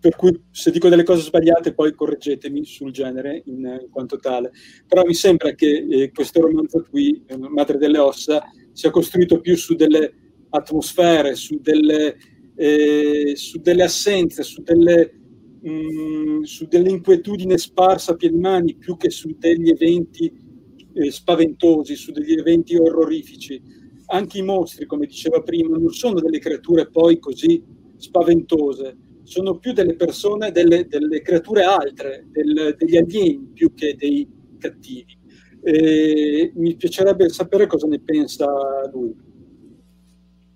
per cui se dico delle cose sbagliate poi correggetemi sul genere in, in quanto tale. Però mi sembra che eh, questo romanzo qui, eh, Madre delle Ossa, sia costruito più su delle atmosfere, su delle, eh, su delle assenze, su delle, mh, mm, su dell'inquietudine sparsa a piedi mani più che su degli eventi eh, spaventosi, su degli eventi orrorifici. Anche i mostri, come diceva prima, non sono delle creature poi così spaventose, sono più delle persone, delle, delle creature altre, del, degli alieni più che dei cattivi. E mi piacerebbe sapere cosa ne pensa lui.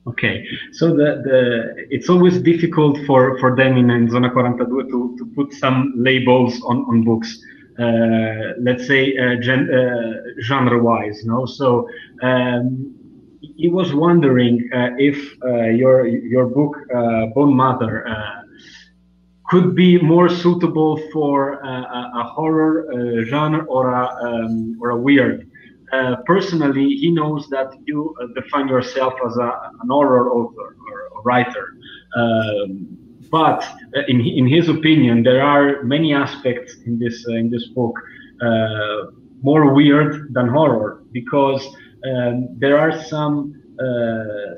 Okay, so the, the it's always difficult for, for them in, in Zona 42 to, to put some labels on, on books, uh, let's say uh, uh, genre-wise, no? So um, he was wondering uh, if uh, your your book uh, Bone Mother could be more suitable for a, a horror genre or a um, or a weird uh, personally, he knows that you uh, define yourself as a, an horror author or a writer. Um, but uh, in, in his opinion, there are many aspects in this in this book more weird than horror because um, there are some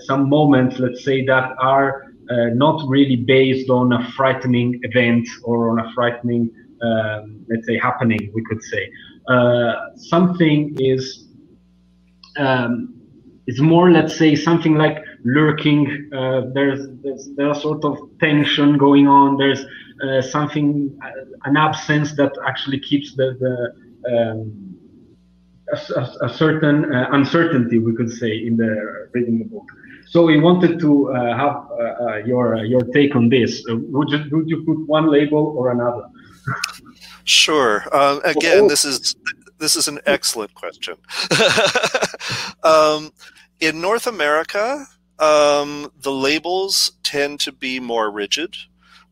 some moments, let's say, that are uh, not really based on a frightening event or on a frightening, um, let's say, happening, we could say. Uh, something is um, it's more, let's say, something like lurking. Uh, there's, there's there's a sort of tension going on. There's uh, something, uh, an absence that actually keeps the the um, a, a, a, certain uh, uncertainty, we could say, in the reading the book. So we wanted to uh, have uh, your your take on this. would you would you put one label or another? Sure. again, this is this is an excellent question. [LAUGHS] um, in North America, um, the labels tend to be more rigid.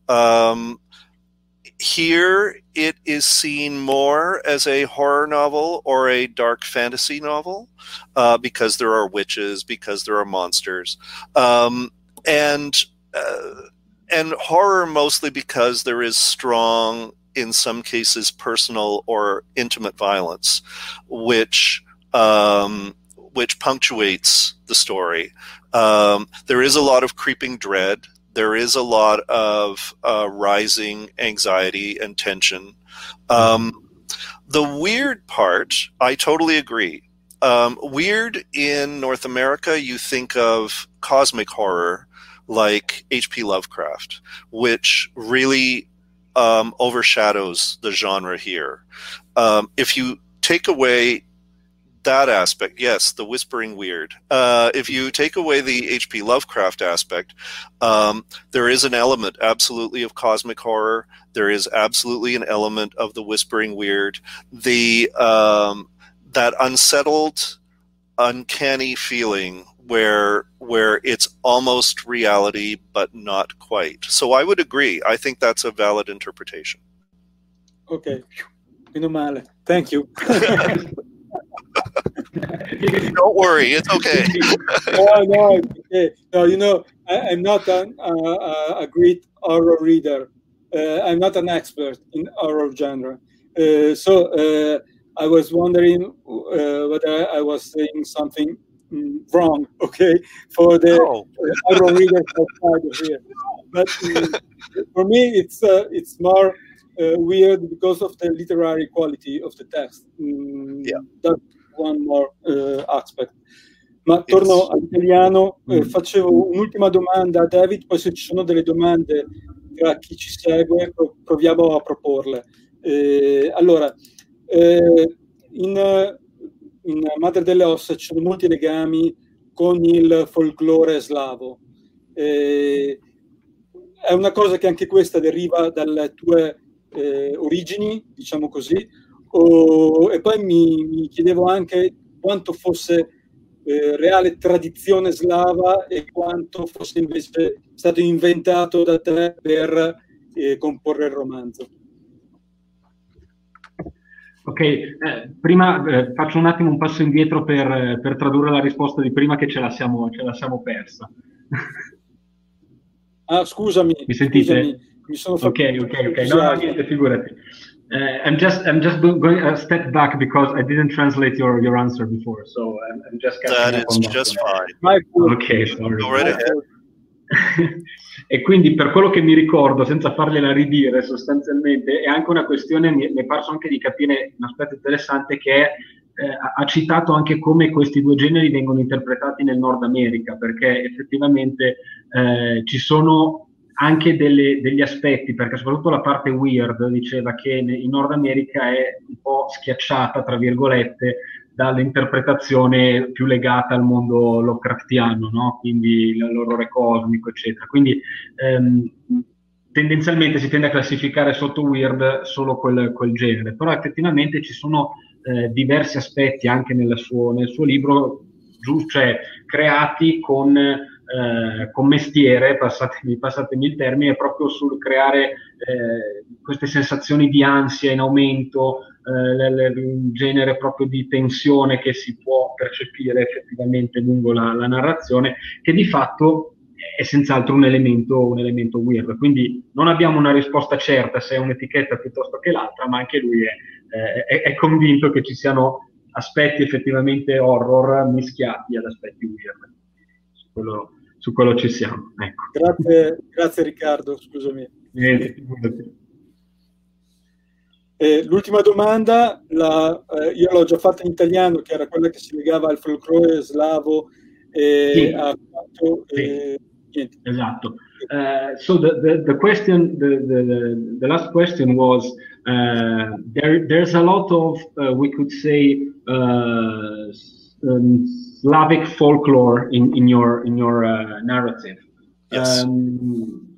Um, here, it is seen more as a horror novel or a dark fantasy novel uh, because there are witches, because there are monsters, um, and uh, and horror mostly because there is strong in some cases personal or intimate violence, which um, which punctuates the story. Um, there is a lot of creeping dread. There is a lot of uh, rising anxiety and tension. Um, the weird part, I totally agree. Um, weird in North America, you think of cosmic horror like H.P. Lovecraft, which really um, overshadows the genre here. Um, if you take away that aspect, yes, the whispering weird. Uh, if you take away the H.P. Lovecraft aspect, um, there is an element absolutely of cosmic horror. There is absolutely an element of the whispering weird. The um, that unsettled, uncanny feeling where where it's almost reality but not quite. So I would agree. I think that's a valid interpretation. Okay. Thank you. [LAUGHS] Don't worry, it's okay. [LAUGHS] no, no, okay. no, you know, I, am not an, uh, uh, a great horror reader. Uh, I'm not an expert in horror genre. Uh, so uh, I was wondering uh, whether I was saying something Mm, wrong, okay, for the oh. uh, readers outside of here. But um, for me, it's uh, it's more uh, weird because of the literary quality of the text. Mm, yeah. That's one more uh, aspect. Ma yes. torno all'italiano, eh, mm. facevo un'ultima domanda a David, poi se ci sono delle domande tra chi ci segue proviamo a proporle. Eh, allora, eh, in, in Madre delle Ossa ci sono molti legami con il folklore slavo. Eh, è una cosa che anche questa deriva dalle tue eh, origini, diciamo così, o, e poi mi, mi, chiedevo anche quanto fosse eh, reale tradizione slava e quanto fosse invece stato inventato da te per eh, comporre il romanzo. Ok, eh, prima eh, faccio un attimo un passo indietro per, eh, per, tradurre la risposta di prima che ce la siamo, ce la siamo persa. [LAUGHS] ah, scusami. Mi sentite? Scusami, mi sono fatto ok, ok, ok. No, no, niente, figurati. Uh, I'm just I'm just going a step back because I didn't translate your, your answer before, so I'm, I'm just catching that up on that. just fine. Okay, sorry. Go right [LAUGHS] e quindi per quello che mi ricordo, senza fargliela ridire sostanzialmente, è anche una questione, mi è parso anche di capire un aspetto interessante che è, eh, ha citato anche come questi due generi vengono interpretati nel Nord America, perché effettivamente eh, ci sono anche delle, degli aspetti, perché soprattutto la parte weird diceva che in Nord America è un po' schiacciata, tra virgolette, dall'interpretazione più legata al mondo Lovecraftiano, no? quindi l'orrore cosmico, eccetera. Quindi ehm, tendenzialmente si tende a classificare sotto weird solo quel, quel genere, però effettivamente ci sono eh, diversi aspetti anche suo, nel suo libro, giù, cioè creati con, eh, con mestiere, passatemi, passatemi, il termine, proprio sul creare eh, queste sensazioni di ansia in aumento, eh, un genere proprio di tensione che si può percepire effettivamente lungo la, la narrazione, che di fatto è senz'altro un elemento, un elemento weird. Quindi non abbiamo una risposta certa se è un'etichetta piuttosto che l'altra, ma anche lui è eh, è, è, convinto che ci siano aspetti effettivamente horror mischiati ad aspetti weird. Su quello, su quello ci siamo. Ecco. Grazie, grazie Riccardo, scusami. Niente, eh, l'ultima domanda, la, eh, io l'ho già fatta in italiano, che era quella che si legava al folklore slavo e sì. a quanto... Eh, sì. Esatto. Uh, so the, the, the question, the, the, the last question was, Uh, there, there's a lot of, uh, we could say, uh, um, Slavic folklore in, in your in your narrative. Yes. Um,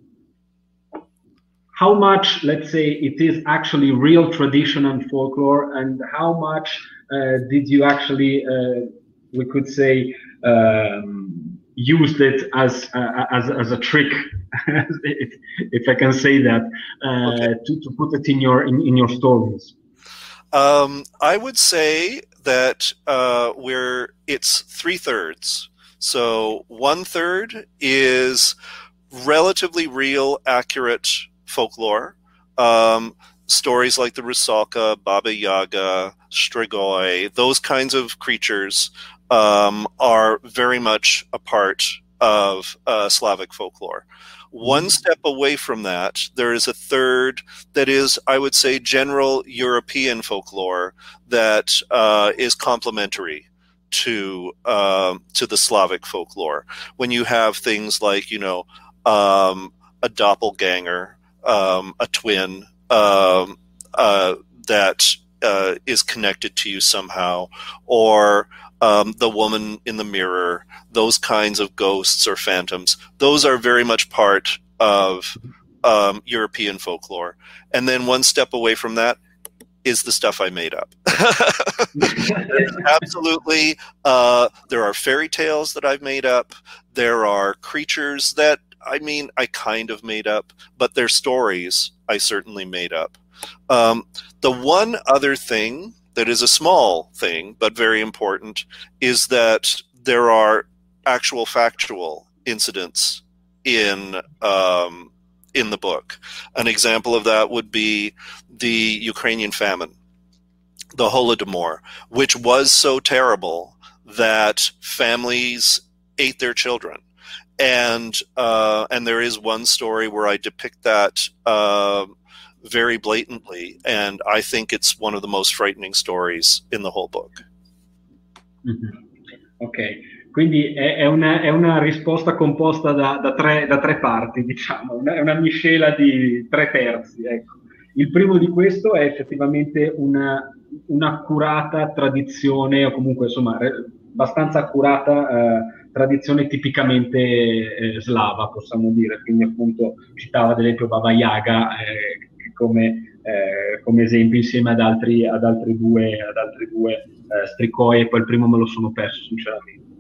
how much, let's say, it is actually real tradition and folklore, and how much uh, did you actually, uh, we could say, um, used it as uh, as, as a trick, [LAUGHS] if, if, I can say that, uh, okay. to, to put it in your in, in your stories. Um, I would say that uh, we're it's three thirds. So one third is relatively real, accurate folklore. Um, stories like the Rusalka, Baba Yaga, Strigoi, those kinds of creatures um, are very much a part of uh, Slavic folklore. One step away from that, there is a third that is, I would say, general European folklore that uh, is complementary to uh, to the Slavic folklore. When you have things like, you know, um, a doppelganger, um, a twin um, uh, that uh, is connected to you somehow, or um, the woman in the mirror, those kinds of ghosts or phantoms, those are very much part of um, European folklore. And then one step away from that is the stuff I made up. [LAUGHS] Absolutely. Uh, there are fairy tales that I've made up. There are creatures that, I mean, I kind of made up, but they're stories I certainly made up. Um, the one other thing that is a small thing but very important is that there are actual factual incidents in um, in the book. An example of that would be the Ukrainian famine, the Holodomor, which was so terrible that families ate their children. And uh, and there is one story where I depict that uh, very blatantly, and I think it's one of the most frightening stories in the whole book. Mm-hmm. Ok, quindi è, è, una, è, una, risposta composta da, da, tre, da tre, parti, diciamo, una, è una miscela di tre terzi. Ecco. Il primo di questo è effettivamente una, un'accurata tradizione, o comunque insomma abbastanza accurata eh, tradizione tipicamente eh, slava, possiamo dire. Quindi appunto citava ad esempio Baba Yaga, eh, come, eh, come esempio insieme ad altri, ad altri due, ad altri due eh, stricoi e poi il primo me lo sono perso sinceramente.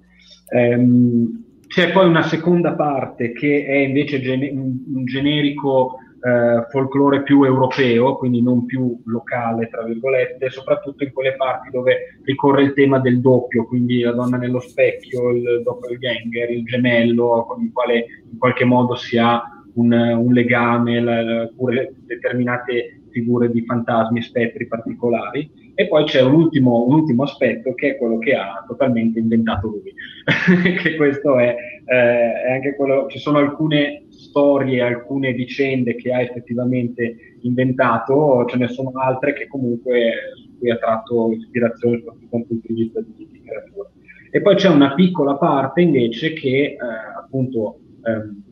Ehm, c'è poi una seconda parte che è invece gene- un, generico eh, folklore più europeo, quindi non più locale, tra virgolette, soprattutto in quelle parti dove ricorre il tema del doppio, quindi la donna nello specchio, il doppelganger, il gemello, con il quale in qualche modo si ha un, un legame, la, oppure determinate figure di fantasmi e spettri particolari. E poi c'è un ultimo, un ultimo, aspetto che è quello che ha totalmente inventato lui, [LAUGHS] che questo è, eh, è, anche quello, ci sono alcune storie, alcune vicende che ha effettivamente inventato, ce ne sono altre che comunque su cui ha tratto ispirazione soprattutto dal punto di vista di, di creatura. E poi c'è una piccola parte invece che eh, appunto ehm,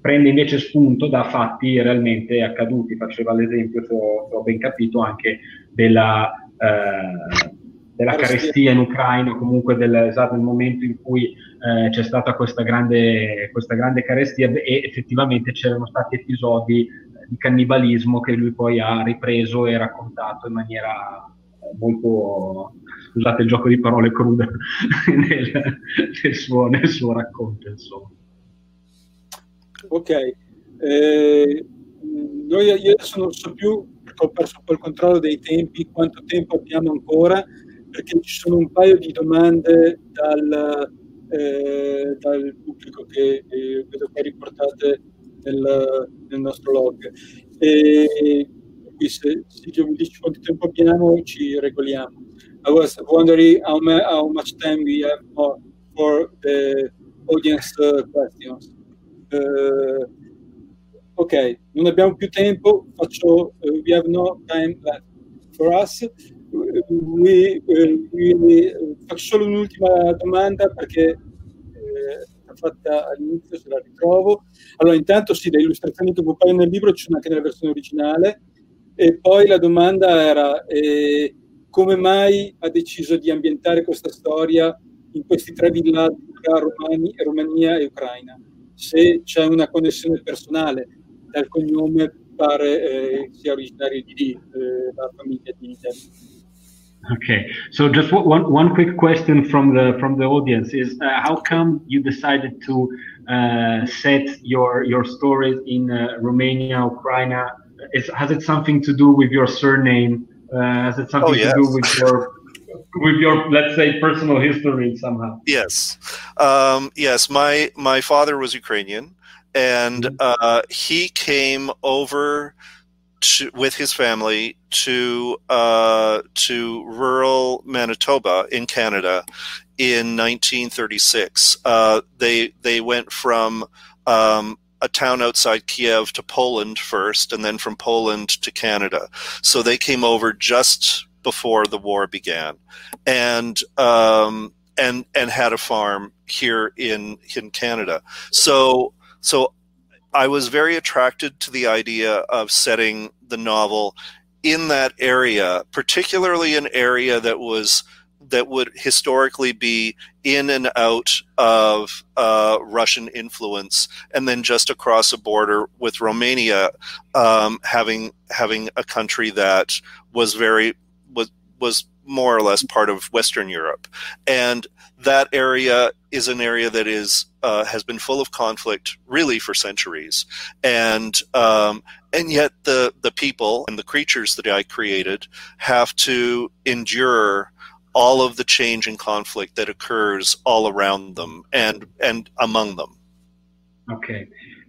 prende invece spunto da fatti realmente accaduti. Faceva l'esempio, se ho, se ho ben capito, anche della, eh, della carestia in Ucraina, comunque del, esatto, del momento in cui eh, c'è stata questa grande, questa grande carestia e effettivamente c'erano stati episodi di cannibalismo che lui poi ha ripreso e raccontato in maniera eh, molto, scusate il gioco di parole crude, [LAUGHS] nel, nel, suo, nel suo racconto. Insomma. Ok, eh, noi, io adesso non so più, perché ho perso un po' il controllo dei tempi, quanto tempo abbiamo ancora, perché ci sono un paio di domande dal, eh, dal pubblico che eh, vedo qua riportate nel, nel nostro log. E qui se Silvio mi dice quanto tempo abbiamo ci regoliamo. I was wondering how, ma- how much time we have for, for the audience uh, questions. Uh, ok, non abbiamo più tempo, faccio, uh, we have no time left for us. We, uh, we, faccio solo un'ultima domanda perché eh, fatta all'inizio, se la ritrovo. Allora, intanto sì, le illustrazioni che compaiono nel libro ci sono anche nella versione originale. E poi la domanda era eh, come mai ha deciso di ambientare questa storia in questi tre villaggi tra Romani, Romania e Ucraina? Se c'è una connessione personale dal cognome pare eh, sia originario di lì, eh, la famiglia di David. Okay, so just one one quick question from the from the audience is uh, how come you decided to uh, set your your stories in uh, Romania, Ukraine? Is, has it something to do with your surname? Uh, has it something oh, yes. to do with your with your let's say personal history somehow? Yes, um, yes. My my father was Ukrainian, and mm-hmm. uh, he came over to, with his family to uh, to rural Manitoba in Canada in 1936. Uh, they they went from um, a town outside Kiev to Poland first, and then from Poland to Canada. So they came over just before the war began, and um, and and had a farm here in in Canada. So so I was very attracted to the idea of setting the novel in that area, particularly an area that was that would historically be in and out of uh, Russian influence, and then just across a border with Romania, um, having having a country that was very was was more or less part of Western Europe, and that area is an area that is uh, has been full of conflict really for centuries, and um, and yet the the people and the creatures that I created have to endure all of the change and conflict that occurs all around them and and among them. Ok,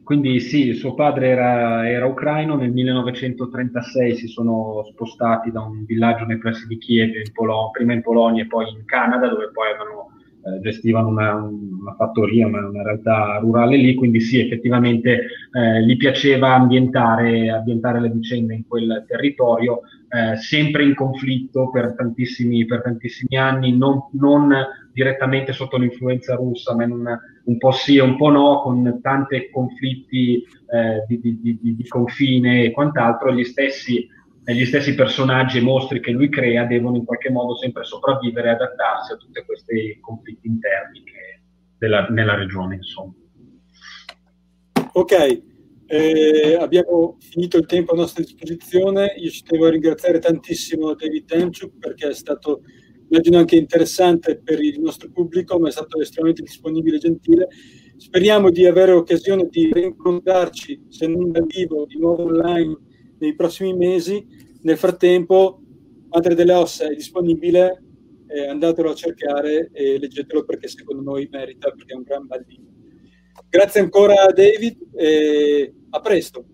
quindi sì, suo padre era, era ucraino, nel 1936 si sono spostati da un villaggio nei pressi di Kiev, in Polo- prima in Polonia e poi in Canada, dove poi avevano eh, gestivano una, una, fattoria, una, una, realtà rurale lì, quindi sì, effettivamente eh, gli piaceva ambientare, ambientare, le vicende in quel territorio, eh, sempre in conflitto per tantissimi, per tantissimi anni, non, non, direttamente sotto l'influenza russa, ma un, un po' sì e un po' no, con tanti conflitti eh, di, di, di, di confine e quant'altro, gli stessi gli stessi personaggi e mostri che lui crea devono in qualche modo sempre sopravvivere e adattarsi a tutti questi conflitti interni della, nella regione. Insomma. Ok, eh, abbiamo finito il tempo a nostra disposizione. Io ci devo ringraziare tantissimo David Demchuk perché è stato, immagino, anche interessante per il nostro pubblico, ma è stato estremamente disponibile e gentile. Speriamo di avere occasione di rincontrarci, se non dal vivo, di nuovo online nei prossimi mesi. Nel frattempo, Madre delle Ossa è disponibile, eh, andatelo a cercare e leggetelo perché secondo noi merita, perché è un gran bel libro. Grazie ancora David e a presto.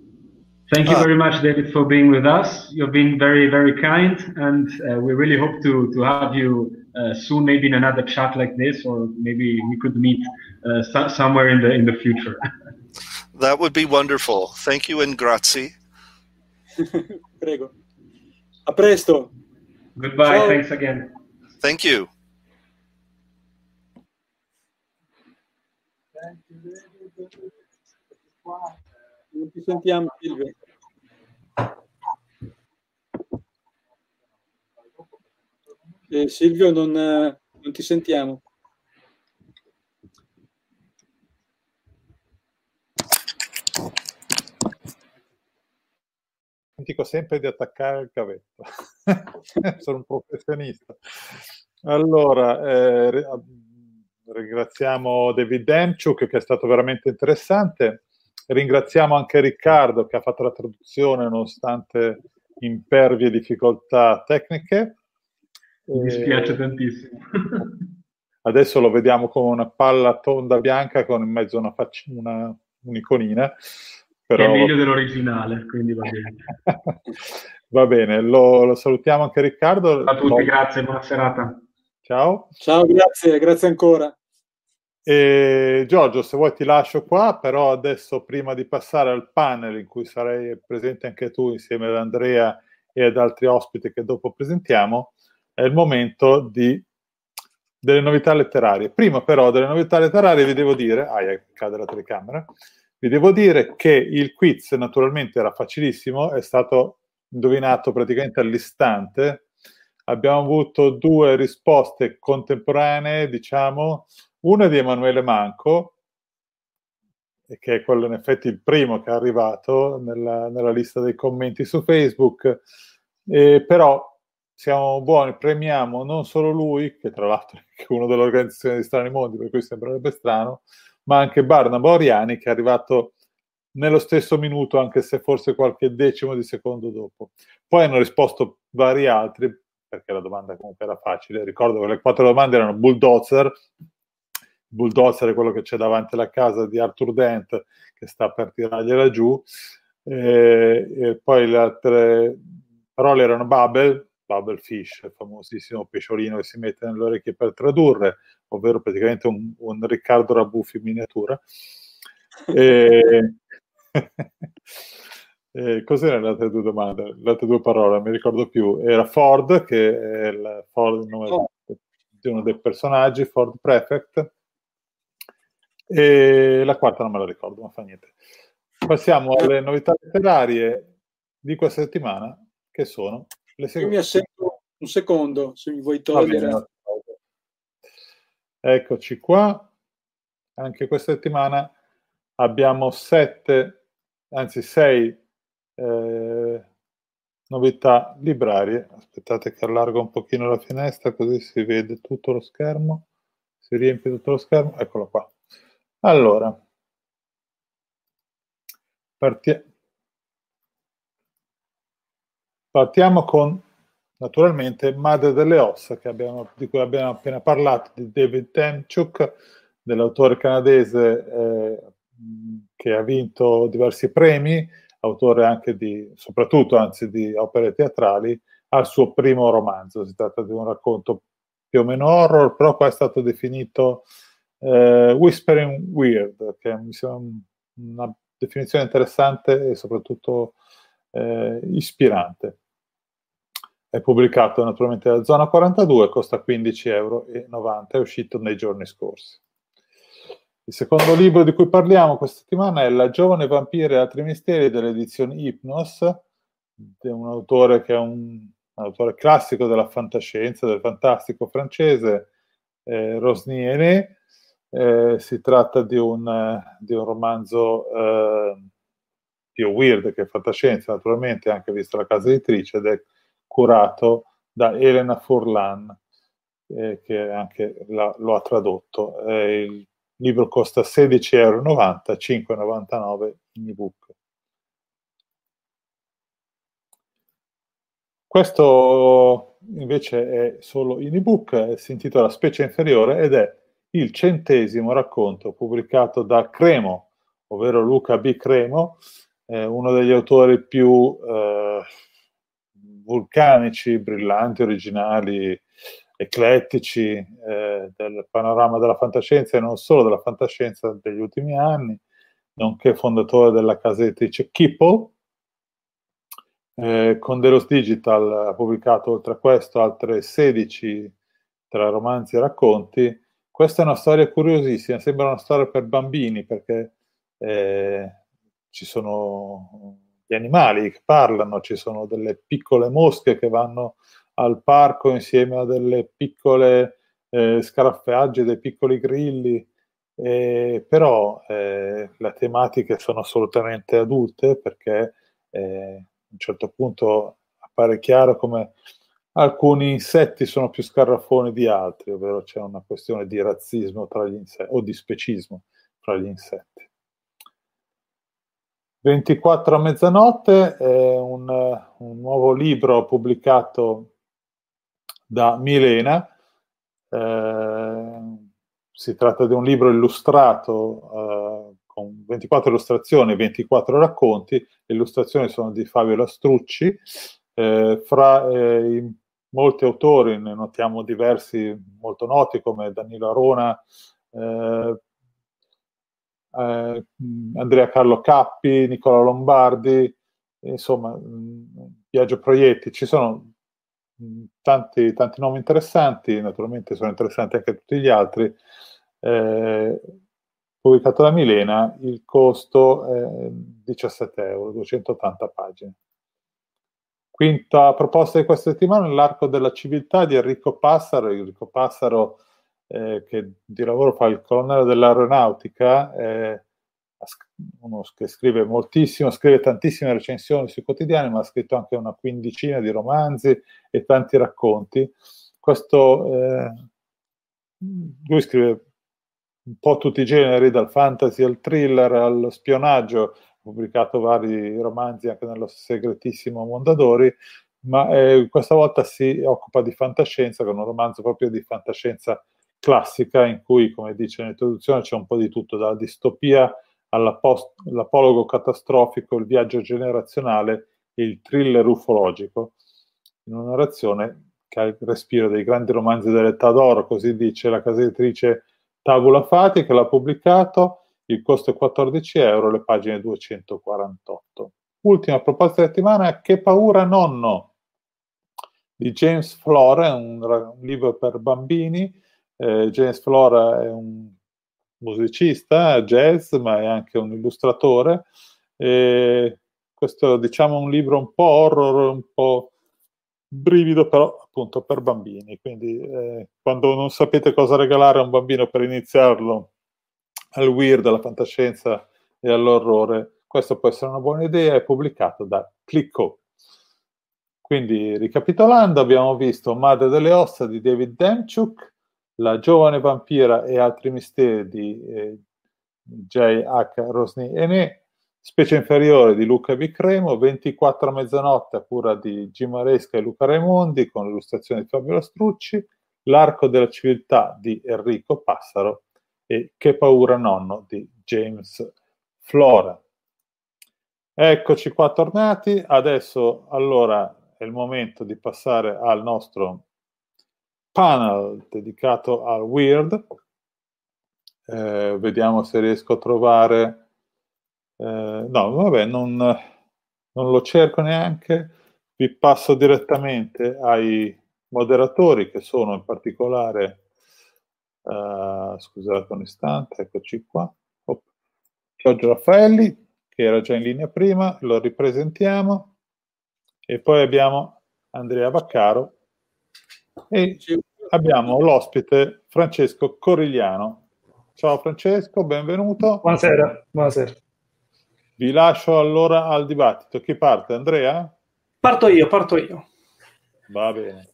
Thank you very much, David, for being with us. You've been very, very kind, and uh, we really hope to, to have you uh, soon, maybe in another chat like this, or maybe we could meet uh, so somewhere in the in the future. [LAUGHS] that would be wonderful. Thank you and grazie. [LAUGHS] Prego. A presto. Goodbye. Ciao. Thanks again. Thank you. Non ti sentiamo, Silvia. Eh, Silvio, non, non ti sentiamo. Dimentico sempre di attaccare il cavetto. [LAUGHS] Sono un professionista. Allora, eh, ringraziamo David Demchuk che è stato veramente interessante. Ringraziamo anche Riccardo che ha fatto la traduzione nonostante impervie difficoltà tecniche. Mi dispiace eh, tantissimo. [LAUGHS] Adesso lo vediamo come una palla tonda bianca con in mezzo una, fac- una un'iconina. Però... È meglio dell'originale, quindi va bene. [LAUGHS] va bene, lo, lo, salutiamo anche Riccardo. A tutti, lo... grazie, buona serata. Ciao. Ciao, grazie, grazie ancora. E, Giorgio, se vuoi ti lascio qua, però adesso prima di passare al panel in cui sarai presente anche tu insieme ad Andrea e ad altri ospiti che dopo presentiamo, è il momento di, delle novità letterarie. Prima però delle novità letterarie vi devo dire, ah, cade la telecamera, vi devo dire che il quiz naturalmente era facilissimo, è stato indovinato praticamente all'istante. Abbiamo avuto due risposte contemporanee, diciamo, una di Emanuele Manco, che è quello in effetti il primo che è arrivato nella, nella lista dei commenti su Facebook, eh, però siamo buoni, premiamo non solo lui, che tra l'altro è uno dell'organizzazione di Strani Mondi, per cui sembrerebbe strano, ma anche Barnaba Oriani che è arrivato nello stesso minuto, anche se forse qualche decimo di secondo dopo. Poi hanno risposto vari altri, perché la domanda comunque era facile. Ricordo che le quattro domande erano bulldozer, bulldozer è quello che c'è davanti alla casa di Arthur Dent, che sta per tirargliela giù, e, e poi le altre parole erano bubble, bubble fish, il famosissimo pesciolino che si mette nelle orecchie per tradurre, ovvero praticamente un, un Riccardo Rabuffi in miniatura. E... [LAUGHS] e cos'erano le altre due domande? Le altre due parole, non mi ricordo più. Era Ford, che è il, Ford, il nome oh. di uno dei personaggi, Ford Prefect, e la quarta non me la ricordo, ma fa niente. Passiamo alle novità letterarie di questa settimana, che sono. Io mi assento un secondo, se mi vuoi togliere. Eccoci qua. Anche questa settimana abbiamo sette, anzi sei eh, novità librarie. Aspettate che allargo un pochino la finestra così si vede tutto lo schermo. Si riempie tutto lo schermo. Eccolo qua. Allora, parti- partiamo con naturalmente Madre delle ossa, abbiamo, di cui abbiamo appena parlato, di David Temchuk, dell'autore canadese eh, che ha vinto diversi premi, autore anche di, soprattutto anzi di opere teatrali, al suo primo romanzo. Si tratta di un racconto più o meno horror, però qua è stato definito eh, Whispering Weird, che mi sembra una definizione interessante e soprattutto eh, ispirante. È pubblicato naturalmente da Zona 42, costa 15,90 euro, è uscito nei giorni scorsi. Il secondo libro di cui parliamo questa settimana è La giovane vampira e altri misteri delle edizioni Hypnos, di un autore che è un, un autore classico della fantascienza, del fantastico francese, eh, Rosniene. Eh, si tratta di un, di un romanzo eh, più weird che fantascienza, naturalmente, anche vista la casa editrice, ed è curato da Elena Furlan, eh, che anche la, lo ha tradotto. Eh, il libro costa 16,90 euro, 5,99 in ebook. Questo invece è solo in ebook, si intitola Specie inferiore ed è il centesimo racconto pubblicato da Cremo, ovvero Luca B. Cremo, eh, uno degli autori più eh, vulcanici, brillanti, originali, eclettici eh, del panorama della fantascienza e non solo della fantascienza degli ultimi anni, nonché fondatore della casa editrice Kipple. Eh, con Delos Digital ha pubblicato oltre a questo altre 16 tra romanzi e racconti. Questa è una storia curiosissima, sembra una storia per bambini perché eh, ci sono gli animali che parlano, ci sono delle piccole mosche che vanno al parco insieme a delle piccole eh, scarafaggi, dei piccoli grilli, eh, però eh, le tematiche sono assolutamente adulte perché eh, a un certo punto appare chiaro come alcuni insetti sono più scarrafoni di altri, ovvero c'è una questione di razzismo tra gli insetti o di specismo tra gli insetti. 24 a mezzanotte è un, un nuovo libro pubblicato da Milena. Eh, si tratta di un libro illustrato eh, con 24 illustrazioni e 24 racconti. Le illustrazioni sono di Fabio Lastrucci. Eh, fra eh, i molti autori ne notiamo diversi molto noti come Danilo Arona, eh, Andrea Carlo Cappi, Nicola Lombardi, insomma, Viaggio Proietti. Ci sono tanti, tanti nomi interessanti, naturalmente sono interessanti anche tutti gli altri. Eh, pubblicato da Milena, il costo è 17 euro, 280 pagine. Quinta proposta di questa settimana, l'arco della civiltà di Enrico Passaro. Enrico Passaro, eh, che di lavoro fa il colonnello dell'aeronautica, eh, uno che scrive moltissimo, scrive tantissime recensioni sui quotidiani, ma ha scritto anche una quindicina di romanzi e tanti racconti. Questo, eh, lui scrive un po' tutti i generi, dal fantasy al thriller allo spionaggio, ha pubblicato vari romanzi anche nello segretissimo Mondadori, ma eh, questa volta si occupa di fantascienza, con un romanzo proprio di fantascienza classica, in cui, come dice nell'introduzione, c'è un po' di tutto, dalla distopia all'apologo catastrofico, il viaggio generazionale e il thriller ufologico, in una narrazione che ha il respiro dei grandi romanzi dell'età d'oro, così dice la casa editrice Tabula Fati che l'ha pubblicato, il costo è 14 euro, le pagine 248. Ultima proposta di settimana Che paura nonno di James Flora, un libro per bambini. Eh, James Flora è un musicista, jazz, ma è anche un illustratore. E questo diciamo un libro un po' horror, un po' brivido, però appunto per bambini. Quindi eh, quando non sapete cosa regalare a un bambino per iniziarlo al weird, alla fantascienza e all'orrore, questo può essere una buona idea. È pubblicato da Clicco. Quindi, ricapitolando, abbiamo visto Madre delle ossa di David Demchuk, La giovane vampira e altri misteri di eh, J.H. Rosny Ene, Specie inferiore di Luca Vicremo, 24 a mezzanotte a cura di Gimaresca e Luca Raimondi con l'illustrazione di Fabio Lastrucci, L'arco della civiltà di Enrico Passaro e Che paura nonno di James Flora. Eccoci qua tornati, adesso allora è il momento di passare al nostro panel dedicato al weird. Eh, vediamo se riesco a trovare eh, no, vabbè, non, non lo cerco neanche, vi passo direttamente ai moderatori che sono in particolare, uh, scusate un istante, eccoci qua, oh, Giorgio Raffaelli che era già in linea prima, lo ripresentiamo. E poi abbiamo Andrea Baccaro e abbiamo l'ospite Francesco Corigliano. Ciao Francesco, benvenuto. Buonasera, buonasera. Vi lascio allora al dibattito. Chi parte? Andrea? Parto io, parto io. Va bene.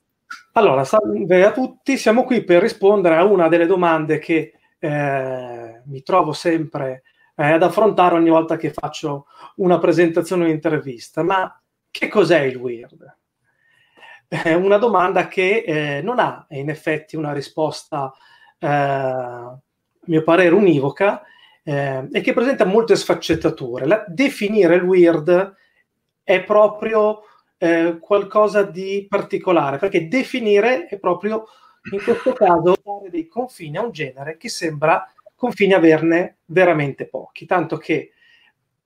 Allora, salve a tutti, siamo qui per rispondere a una delle domande che eh, mi trovo sempre eh, ad affrontare ogni volta che faccio una presentazione o un'intervista. Ma che cos'è il weird? È una domanda che eh, non ha in effetti una risposta, eh, a mio parere, univoca, eh, e che presenta molte sfaccettature. La, definire il weird è proprio eh, qualcosa di particolare, perché definire è proprio in questo caso dare dei confini a un genere che sembra confini averne veramente pochi, tanto che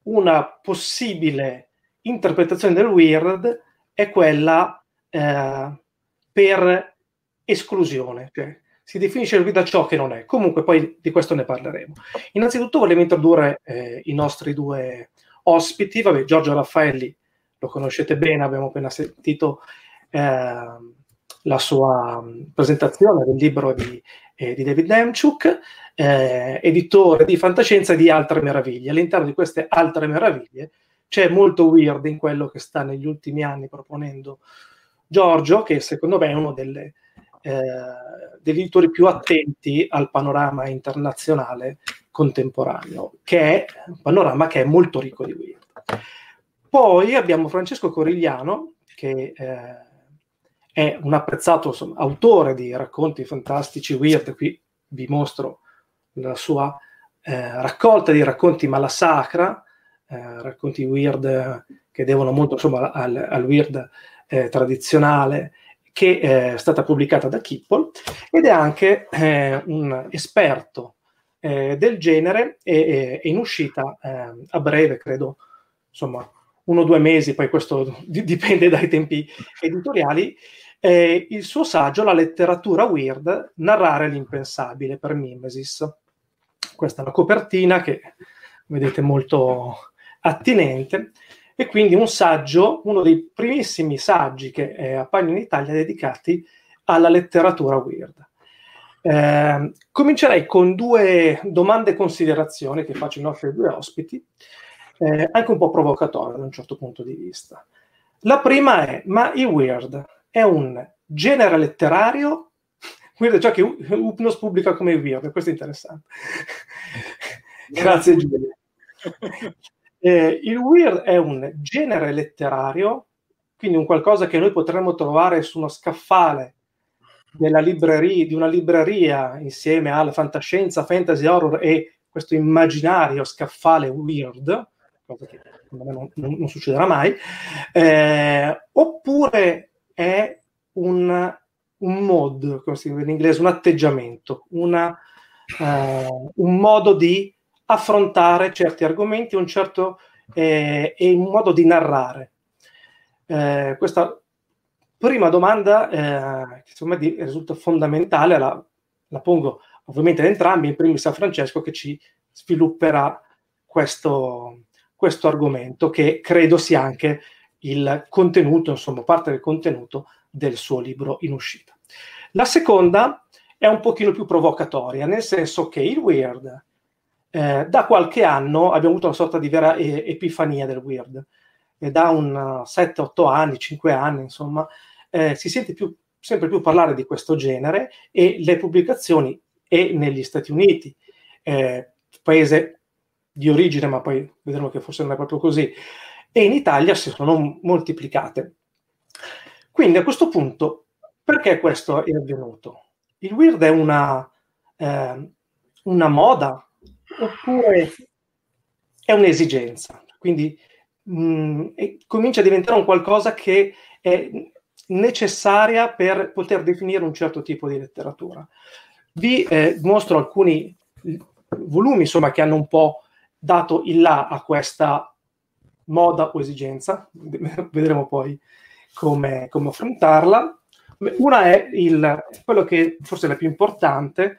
una possibile interpretazione del weird è quella eh, per esclusione, cioè si definisce da ciò che non è. Comunque poi di questo ne parleremo. Innanzitutto volevo introdurre eh, i nostri due ospiti. Vabbè, Giorgio Raffaelli lo conoscete bene, abbiamo appena sentito eh, la sua mh, presentazione del libro di, eh, di David Demchuk, eh, editore di fantascienza di altre meraviglie. All'interno di queste altre meraviglie c'è molto weird in quello che sta negli ultimi anni proponendo Giorgio, che secondo me è uno delle, eh, degli editori più attenti al panorama internazionale contemporaneo, che è un panorama che è molto ricco di weird. Poi abbiamo Francesco Corigliano, che eh, è un apprezzato insomma, autore di racconti fantastici weird, qui vi mostro la sua eh, raccolta di racconti malasacra, eh, racconti weird che devono molto insomma, al, al weird eh, tradizionale, che è stata pubblicata da Kippel ed è anche eh, un esperto eh, del genere e è in uscita eh, a breve, credo, insomma, uno o due mesi, poi questo [LAUGHS] dipende dai tempi editoriali, eh, il suo saggio La letteratura weird, narrare l'impensabile per Mimesis. Questa è la copertina che vedete molto attinente e quindi un saggio, uno dei primissimi saggi che eh, appaiono in Italia dedicati alla letteratura weird. Eh, comincerei con due domande e considerazioni che faccio ai nostri due ospiti, eh, anche un po' provocatorie da un certo punto di vista. La prima è, ma il weird è un genere letterario? [LAUGHS] Weird è ciò che Upnos pubblica come weird, questo è interessante. Grazie Giulia. [LAUGHS] Eh, il weird è un genere letterario, quindi un qualcosa che noi potremmo trovare su uno scaffale libreria, di una libreria insieme alla fantascienza, fantasy horror e questo immaginario scaffale weird, cosa che non, non, non succederà mai, eh, oppure è un, un mod, come si dice in inglese, un atteggiamento, una, eh, un modo di affrontare certi argomenti un certo, eh, e un modo di narrare. Eh, questa prima domanda, eh, che secondo me risulta fondamentale, la, la, pongo ovviamente ad entrambi, in primis a Francesco che ci svilupperà questo, questo argomento, che credo sia anche il contenuto, insomma, parte del contenuto del suo libro in uscita. La seconda è un pochino più provocatoria, nel senso che il weird eh, da qualche anno abbiamo avuto una sorta di vera e- epifania del weird. E da un 7-8 anni, 5 anni, insomma, eh, si sente più, sempre più parlare di questo genere e le pubblicazioni e negli Stati Uniti, eh, paese di origine, ma poi vedremo che forse non è proprio così, e in Italia si sono moltiplicate. Quindi a questo punto, perché questo è avvenuto? Il weird è una, eh, una moda, oppure è un'esigenza. Quindi mh, mm, comincia a diventare un qualcosa che è necessaria per poter definire un certo tipo di letteratura. Vi eh, mostro alcuni volumi insomma, che hanno un po' dato il là a questa moda o esigenza, [LAUGHS] vedremo poi come, come affrontarla. Una è il, quello che forse è la più importante,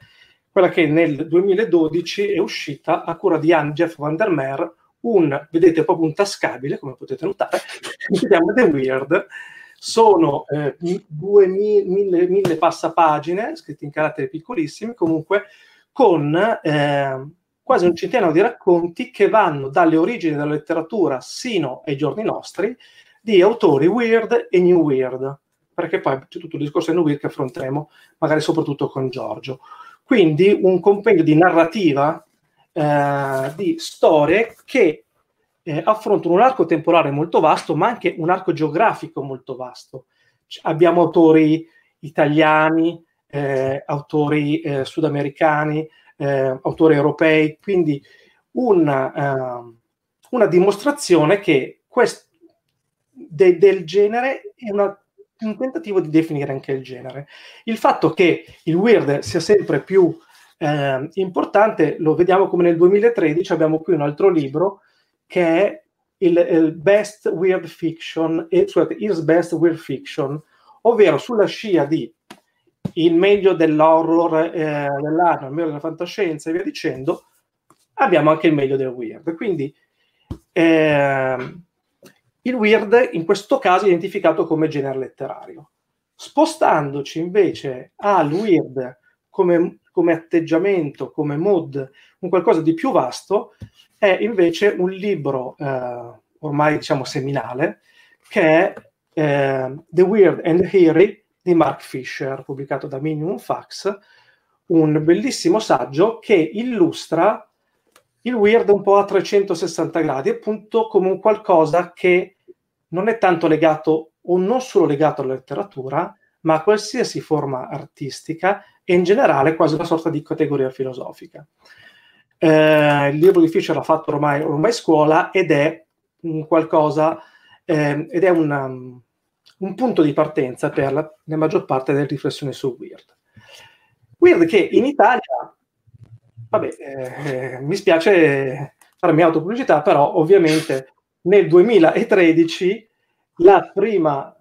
quella che nel 2012 è uscita a cura di Anne Jeff Van der Meer, un, vedete, proprio un tascabile, come potete notare, [LAUGHS] si chiama The Weird. Sono eh, due mille, mille passapagine, scritti in caratteri piccolissimi, comunque con eh, quasi un centinaio di racconti che vanno dalle origini della letteratura sino ai giorni nostri di autori weird e new weird, perché poi c'è tutto il discorso new weird che affronteremo magari soprattutto con Giorgio. Quindi un compendio di narrativa, eh, di storie che eh, affrontano un arco temporale molto vasto, ma anche un arco geografico molto vasto. C- abbiamo autori italiani, eh, autori eh, sudamericani, eh, autori europei, quindi una, uh, una dimostrazione che quest- de- del genere è una un tentativo di definire anche il genere. Il fatto che il weird sia sempre più eh, importante lo vediamo come nel 2013 abbiamo qui un altro libro che è il, il Best Weird Fiction, eh, scusate, Is Best Weird Fiction, ovvero sulla scia di il meglio dell'horror eh, dell'anno, il meglio della fantascienza e via dicendo, abbiamo anche il meglio del weird. Quindi eh, il weird in questo caso è identificato come genere letterario. Spostandoci invece al weird come, come atteggiamento, come mood, un qualcosa di più vasto, è invece un libro eh, ormai diciamo seminale che è eh, The Weird and the Eerie di Mark Fisher, pubblicato da Minimum Fax, un bellissimo saggio che illustra il weird un po' a 360 gradi, appunto come un qualcosa che non è tanto legato o non solo legato alla letteratura, ma a qualsiasi forma artistica e in generale quasi una sorta di categoria filosofica. Eh, il libro di Fischer l'ha fatto ormai, ormai scuola ed è un qualcosa, eh, ed è una, un punto di partenza per la, la maggior parte delle riflessioni su Weird. Weird che in Italia, vabbè, eh, mi spiace farmi autopubblicità, però ovviamente nel 2013 la prima,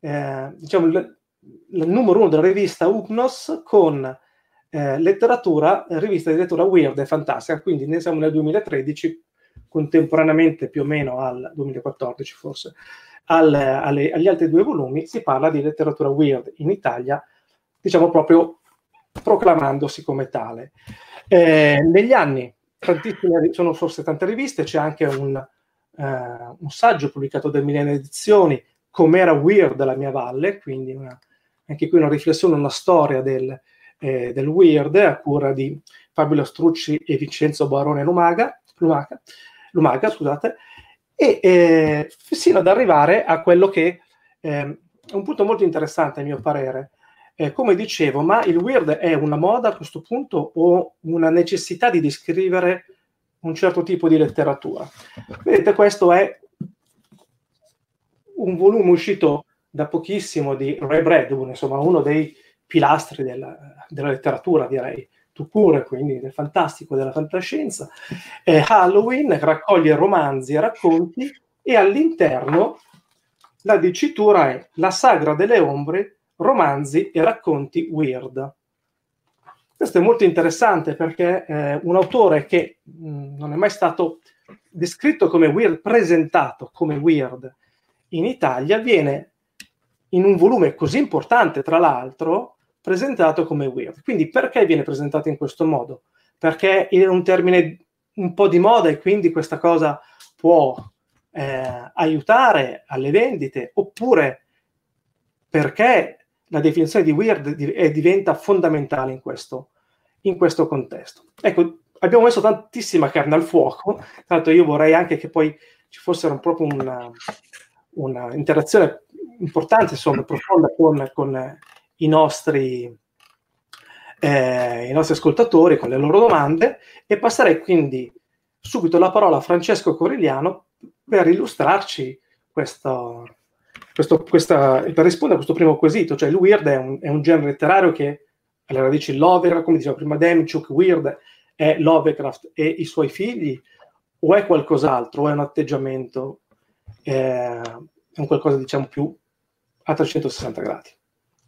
eh, diciamo, il, numero uno della rivista Upnos con eh, letteratura, rivista di lettura weird e fantastica, quindi ne siamo nel 2013, contemporaneamente più o meno al 2014 forse, al, alle, agli altri due volumi, si parla di letteratura weird in Italia, diciamo proprio proclamandosi come tale. Eh, negli anni, tantissime, sono forse tante riviste, c'è anche un, eh, un saggio pubblicato da Milene Edizioni, Com'era weird la mia valle, quindi una, anche qui una riflessione, una storia del, eh, del weird a cura di Fabio Strucci e Vincenzo Barone Lumaga, Lumaga, Lumaga scusate, e eh, fino ad arrivare a quello che eh, è un punto molto interessante a mio parere. Eh, come dicevo, ma il weird è una moda a questo punto o una necessità di descrivere un certo tipo di letteratura? Vedete, questo è un volume uscito da pochissimo di Ray Bradbury, insomma uno dei pilastri della, della letteratura, direi pure, quindi del fantastico, della fantascienza. Eh, Halloween raccoglie romanzi e racconti e all'interno la dicitura è La sagra delle ombre, romanzi e racconti weird. Questo è molto interessante perché eh, un autore che mh, non è mai stato descritto come weird, presentato come weird in Italia, viene in un volume così importante, tra l'altro, presentato come weird. Quindi perché viene presentato in questo modo? Perché è un termine un po' di moda e quindi questa cosa può eh, aiutare alle vendite oppure perché la definizione di weird di, eh, diventa fondamentale in questo, in questo contesto. Ecco, abbiamo messo tantissima carne al fuoco, l'altro io vorrei anche che poi ci fosse proprio una, una interazione importante, insomma, profonda con, con i nostri, eh, i nostri ascoltatori con le loro domande e passerei quindi subito la parola a Francesco Corigliano per illustrarci questo, questo, questa, per rispondere a questo primo quesito, cioè il weird è un, è un genere letterario che alle radici Lovecraft, come diceva prima Demchuk, weird è Lovecraft e i suoi figli o è qualcos'altro, o è un atteggiamento, eh, è un qualcosa diciamo più a 360 gradi.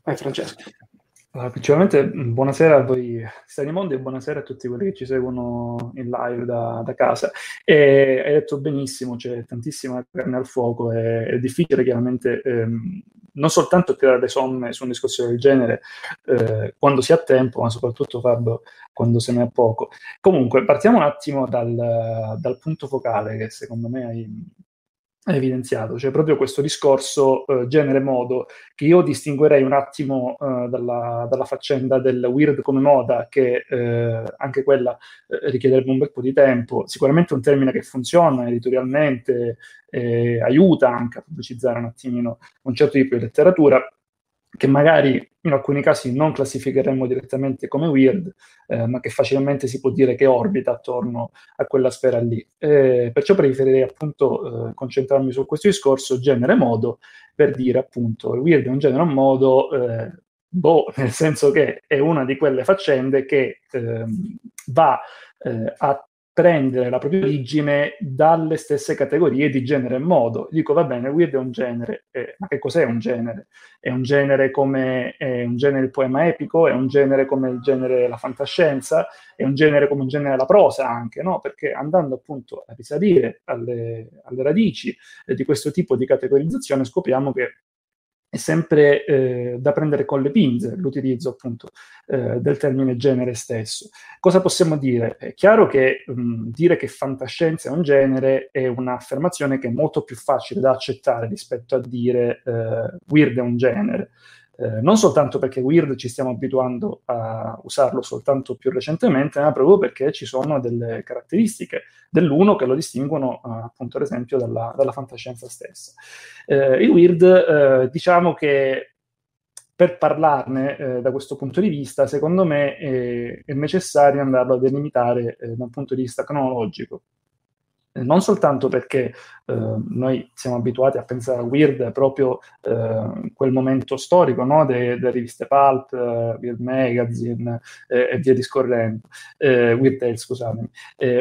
Vai Francesco. Allora, principalmente buonasera a voi Stani Mondi e buonasera a tutti quelli che ci seguono in live da, da casa. E hai detto benissimo, c'è tantissima carne al fuoco, e, è difficile chiaramente ehm, non soltanto tirare le somme su un discorso del genere eh, quando si ha tempo, ma soprattutto farlo quando se ne ha poco. Comunque, partiamo un attimo dal, dal punto focale che secondo me hai, evidenziato, cioè proprio questo discorso eh, genere-modo che io distinguerei un attimo eh, dalla, dalla, faccenda del weird come moda, che eh, anche quella eh, richiederebbe un bel po' di tempo. Sicuramente è un termine che funziona editorialmente, eh, aiuta anche a pubblicizzare un attimino un certo tipo di letteratura, che magari in alcuni casi non classificheremmo direttamente come weird, eh, ma che facilmente si può dire che orbita attorno a quella sfera lì. Eh, perciò preferirei appunto eh, concentrarmi su questo discorso genere-modo per dire appunto il weird è un genere o un modo, eh, boh, [LAUGHS] nel senso che è una di quelle faccende che ehm, va eh, a prendere la propria origine dalle stesse categorie di genere e modo. Dico, va bene, weird è un genere, eh, ma che cos'è un genere? È un genere come è un genere il poema epico, è un genere come il genere la fantascienza, è un genere come un genere la prosa anche, no? Perché andando appunto a risalire alle, alle radici eh, di questo tipo di categorizzazione scopriamo che è sempre eh, da prendere con le pinze l'utilizzo appunto eh, del termine genere stesso. Cosa possiamo dire? È chiaro che mh, dire che fantascienza è un genere è un'affermazione che è molto più facile da accettare rispetto a dire eh, weird è un genere. Eh, non soltanto perché weird ci stiamo abituando a usarlo soltanto più recentemente, ma proprio perché ci sono delle caratteristiche dell'uno che lo distinguono eh, appunto ad esempio dalla, dalla fantascienza stessa. Eh, il weird eh, diciamo che per parlarne eh, da questo punto di vista, secondo me è, è necessario andarlo a delimitare eh, da un punto di vista cronologico. Eh, non soltanto perché eh, noi siamo abituati a pensare a Weird proprio in quel momento storico no? delle de riviste Pulp, Weird Magazine e via discorrendo, Weird Tales, scusatemi,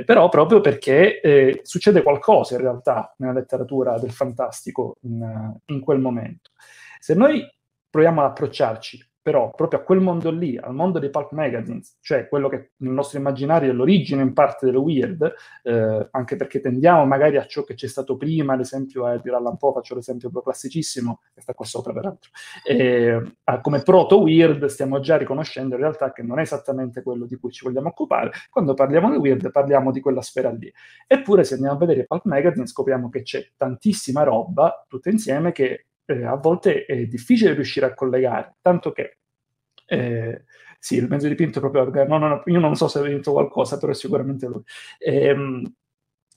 però proprio perché succede qualcosa in realtà nella letteratura del fantastico in, in quel momento. Se noi proviamo ad approcciarci però proprio a quel mondo lì, al mondo dei pulp magazines, cioè quello che nel nostro immaginario è l'origine in parte del weird, eh, anche perché tendiamo magari a ciò che c'è stato prima, ad esempio a tirarla un po', faccio l'esempio classicissimo, che sta qua sopra peraltro, eh, come proto-weird stiamo già riconoscendo in realtà che non è esattamente quello di cui ci vogliamo occupare, quando parliamo di weird parliamo di quella sfera lì. Eppure se andiamo a vedere i pulp magazine scopriamo che c'è tantissima roba, tutta insieme, che eh, a volte è difficile riuscire a collegare, tanto che eh, sì, il mezzo dipinto è proprio no, no, io non so se ha vinto qualcosa, però è sicuramente lui. Ehm,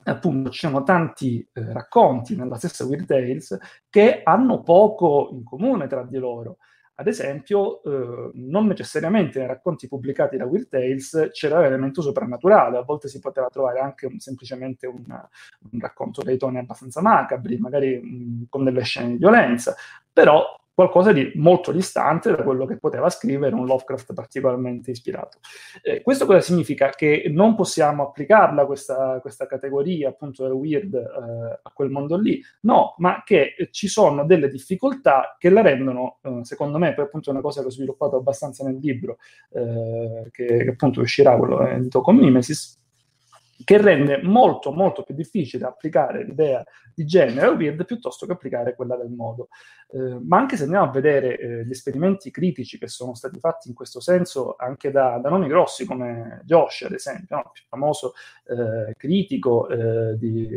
appunto ci sono tanti eh, racconti nella stessa Weird Tales che hanno poco in comune tra di loro. Ad esempio, eh, non necessariamente nei racconti pubblicati da Weird Tales c'era l'elemento soprannaturale, a volte si poteva trovare anche un, semplicemente un, un, racconto dei toni abbastanza macabri, magari mh, con delle scene di violenza, però qualcosa di molto distante da quello che poteva scrivere un Lovecraft particolarmente ispirato. Eh, questo cosa significa? Che non possiamo applicarla questa, questa categoria appunto del weird eh, a quel mondo lì? No, ma che ci sono delle difficoltà che la rendono, eh, secondo me, poi appunto è una cosa che ho sviluppato abbastanza nel libro, eh, che, che, appunto uscirà quello edito con Mimesis, che rende molto molto più difficile applicare l'idea di genere o weird piuttosto che applicare quella del modo. Eh, ma anche se andiamo a vedere eh, gli esperimenti critici che sono stati fatti in questo senso anche da, da nomi grossi come Josh, ad esempio, no? il più famoso eh, critico, eh, di,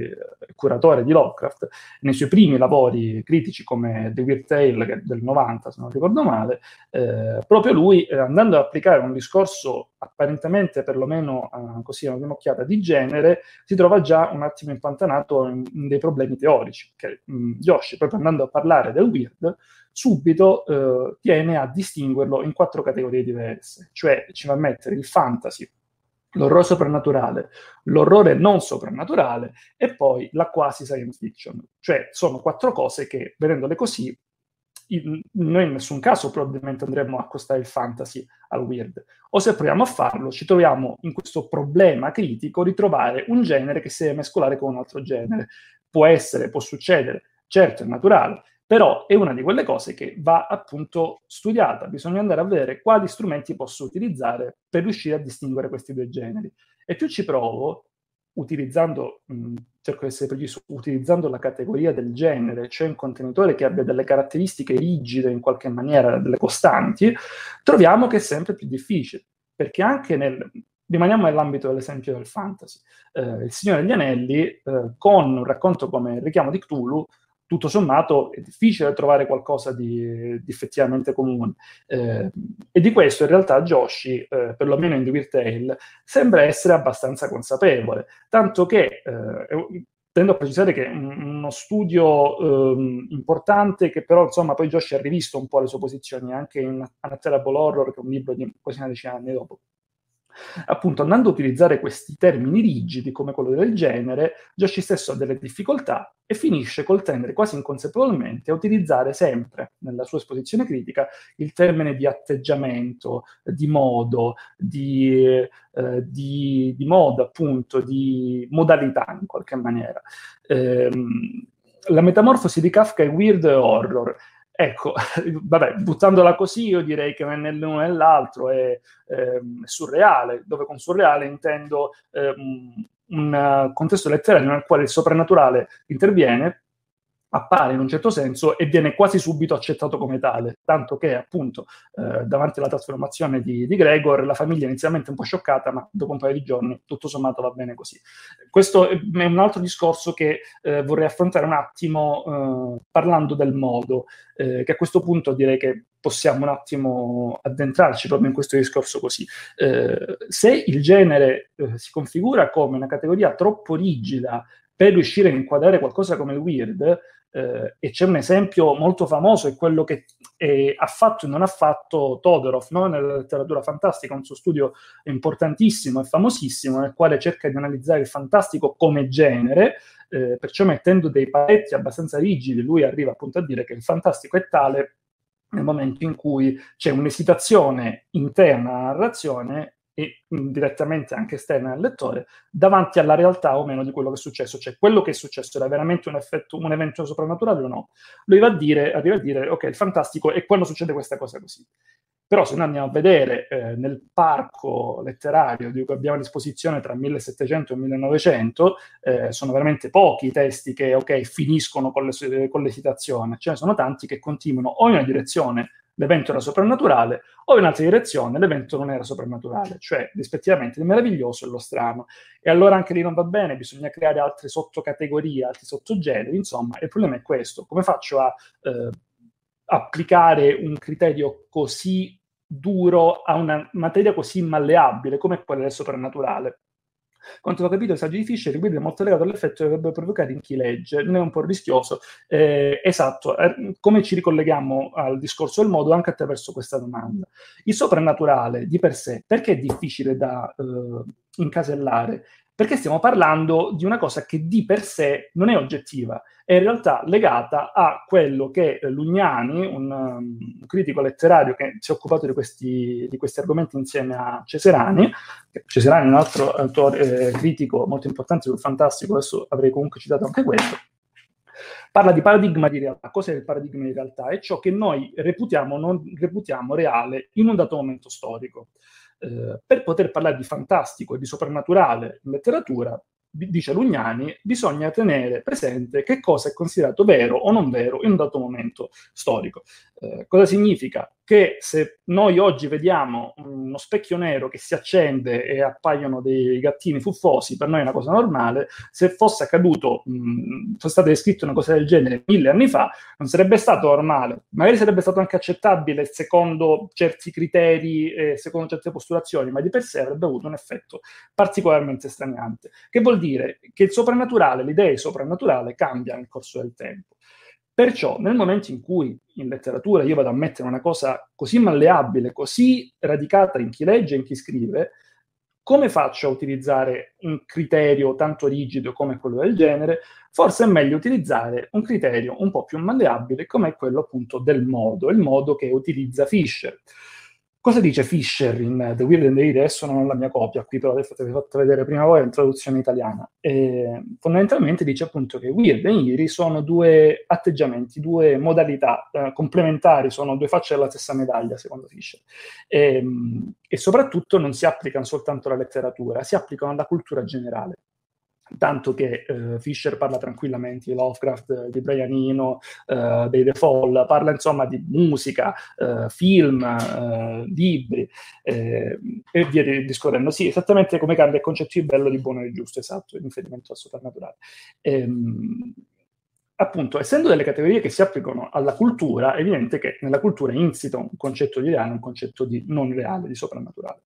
curatore di Lovecraft, nei suoi primi lavori critici come The Weird Tale del 90, se non ricordo male, eh, proprio lui eh, andando ad applicare un discorso apparentemente perlomeno così a una prima occhiata di genere, si trova già un attimo impantanato in, in dei problemi teorici. Mh, Yoshi, proprio andando a parlare del weird, subito eh, tiene a distinguerlo in quattro categorie diverse, cioè ci va a mettere il fantasy, l'orrore soprannaturale, l'orrore non soprannaturale e poi la quasi science fiction. Cioè sono quattro cose che, vedendole così, noi in nessun caso probabilmente andremo a accostare il fantasy al weird. O se proviamo a farlo, ci troviamo in questo problema critico di trovare un genere che si deve mescolare con un altro genere. Può essere, può succedere, certo è naturale, però è una di quelle cose che va appunto studiata. Bisogna andare a vedere quali strumenti posso utilizzare per riuscire a distinguere questi due generi. E più ci provo, utilizzando, mh, cerco di essere preciso, utilizzando la categoria del genere, cioè un contenitore che abbia delle caratteristiche rigide in qualche maniera, delle costanti, troviamo che è sempre più difficile, perché anche nel, rimaniamo nell'ambito dell'esempio del fantasy, eh, il Signore degli Anelli, eh, con un racconto come il richiamo di Cthulhu, tutto sommato è difficile trovare qualcosa di, di effettivamente comune. Eh, e di questo in realtà Joshi, eh, perlomeno in The Weird Tale, sembra essere abbastanza consapevole, tanto che eh, tendo a precisare che è uno studio ehm, importante che però insomma poi Joshi ha rivisto un po' le sue posizioni anche in Unattainable Horror, che è un libro di quasi una decina di anni dopo. Appunto, andando a utilizzare questi termini rigidi come quello del genere, Joshi stesso ha delle difficoltà e finisce col tendere quasi inconsapevolmente a utilizzare sempre nella sua esposizione critica il termine di atteggiamento, di modo, di, eh, di, di modo appunto, di modalità in qualche maniera. Eh, la metamorfosi di Kafka è weird horror Ecco, [LAUGHS] vabbè, buttandola così io direi che nell'uno e nell'altro è, eh, surreale, dove con surreale intendo eh, un contesto letterario nel quale il soprannaturale interviene appare in un certo senso e viene quasi subito accettato come tale, tanto che appunto eh, davanti alla trasformazione di, di, Gregor la famiglia è inizialmente un po' scioccata, ma dopo un paio di giorni tutto sommato va bene così. Questo è un altro discorso che eh, vorrei affrontare un attimo eh, parlando del modo, eh, che a questo punto direi che possiamo un attimo addentrarci proprio in questo discorso così. Eh, se il genere eh, si configura come una categoria troppo rigida per riuscire a inquadrare qualcosa come il weird, eh, e c'è un esempio molto famoso, è quello che eh, ha fatto e non ha fatto Todorov no? nella letteratura fantastica, un suo studio importantissimo e famosissimo, nel quale cerca di analizzare il fantastico come genere, eh, perciò mettendo dei paletti abbastanza rigidi, lui arriva appunto a dire che il fantastico è tale nel momento in cui c'è un'esitazione interna alla narrazione e direttamente anche esterna al lettore, davanti alla realtà o meno di quello che è successo. Cioè, quello che è successo era veramente un, effetto, un evento soprannaturale o no? Lui va a dire, arriva a dire, ok, il fantastico è quando succede questa cosa così. Però se noi andiamo a vedere eh, nel parco letterario di cui abbiamo a disposizione tra 1700 e 1900, eh, sono veramente pochi i testi che, ok, finiscono con, le, con l'esitazione. Ce ne sono tanti che continuano o in una direzione l'evento era soprannaturale, o in un'altra direzione l'evento non era soprannaturale, cioè rispettivamente il meraviglioso e lo strano. E allora anche lì non va bene, bisogna creare altre sottocategorie, altri sottogeneri, insomma, il problema è questo, come faccio a eh, applicare un criterio così duro a una materia così malleabile come quella del soprannaturale? Quanto ho capito, il saggio di Fischer il è molto legato all'effetto che dovrebbe provocare in chi legge, non è un po' rischioso. Eh, esatto, eh, come ci ricolleghiamo al discorso del modo anche attraverso questa domanda? Il soprannaturale di per sé, perché è difficile da eh, incasellare? Perché stiamo parlando di una cosa che di per sé non è oggettiva, è in realtà legata a quello che Lugnani, un, um, critico letterario che si è occupato di questi, di questi, argomenti insieme a Cesarani, Cesarani è un altro autore, eh, critico molto importante sul fantastico, adesso avrei comunque citato anche questo, parla di paradigma di realtà. Cos'è il paradigma di realtà? È ciò che noi reputiamo, non reputiamo reale in un dato momento storico. Eh, per poter parlare di fantastico e di soprannaturale in letteratura, dice Lugnani, bisogna tenere presente che cosa è considerato vero o non vero in un dato momento storico. Eh, cosa significa? Che se noi oggi vediamo uno specchio nero che si accende e appaiono dei gattini fuffosi, per noi è una cosa normale, se fosse accaduto, mh, fosse stata descritta una cosa del genere mille anni fa, non sarebbe stato normale, magari sarebbe stato anche accettabile secondo certi criteri, eh, secondo certe postulazioni, ma di per sé avrebbe avuto un effetto particolarmente straniante. Che vuol dire che il soprannaturale, l'idea di soprannaturale cambia nel corso del tempo. Perciò nel momento in cui in letteratura io vado a mettere una cosa così malleabile, così radicata in chi legge e in chi scrive, come faccio a utilizzare un criterio tanto rigido come quello del genere? Forse è meglio utilizzare un criterio un po' più malleabile come quello appunto del modo, il modo che utilizza Fisher. Cosa dice Fisher in The Weird and the Eerie? Adesso non ho la mia copia qui, però adesso vi ho fatto vedere prima voi in traduzione italiana. E fondamentalmente dice appunto che Weird e Eerie sono due atteggiamenti, due modalità eh, complementari, sono due facce della stessa medaglia, secondo Fisher. E, e soprattutto non si applicano soltanto alla letteratura, si applicano alla cultura generale tanto che eh, Fisher parla tranquillamente di Lovecraft, di Brian Eno, eh, dei The Fall, parla insomma di musica, eh, film, eh, libri eh, e via discorrendo. Sì, esattamente come cambia il concetto di bello, di buono e di giusto, esatto, in riferimento al soprannaturale. Ehm, appunto, essendo delle categorie che si applicano alla cultura, è evidente che nella cultura è insito un concetto di reale, un concetto di non reale, di soprannaturale.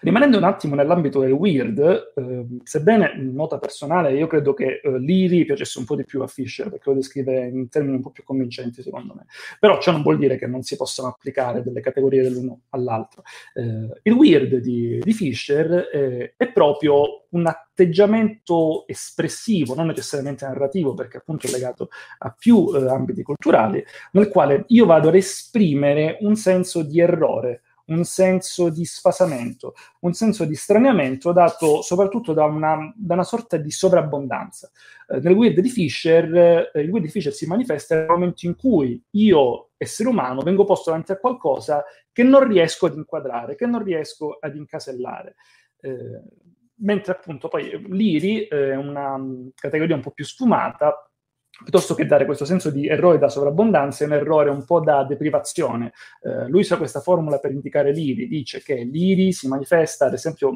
Rimanendo un attimo nell'ambito del weird, eh, sebbene nota personale, io credo che eh, l'Iri piacesse un po' di più a Fisher perché lo descrive in termini un po' più convincenti, secondo me. Però ciò non vuol dire che non si possano applicare delle categorie dell'uno all'altro. Eh, il weird di, di Fisher eh, è proprio un atteggiamento espressivo, non necessariamente narrativo, perché appunto è legato a più eh, ambiti culturali, nel quale io vado ad esprimere un senso di errore un senso di sfasamento, un senso di straniamento dato soprattutto da una, da una sorta di sovrabbondanza. Eh, nel weird di Fisher, eh, il weird di Fisher si manifesta nel momento in cui io, essere umano, vengo posto davanti a qualcosa che non riesco ad inquadrare, che non riesco ad incasellare. Eh, mentre appunto poi l'IRI è una categoria un po' più sfumata, piuttosto che dare questo senso di errore da sovrabbondanza, è un errore un po' da deprivazione. Eh, lui usa questa formula per indicare l'IRI, dice che l'IRI si manifesta, ad esempio,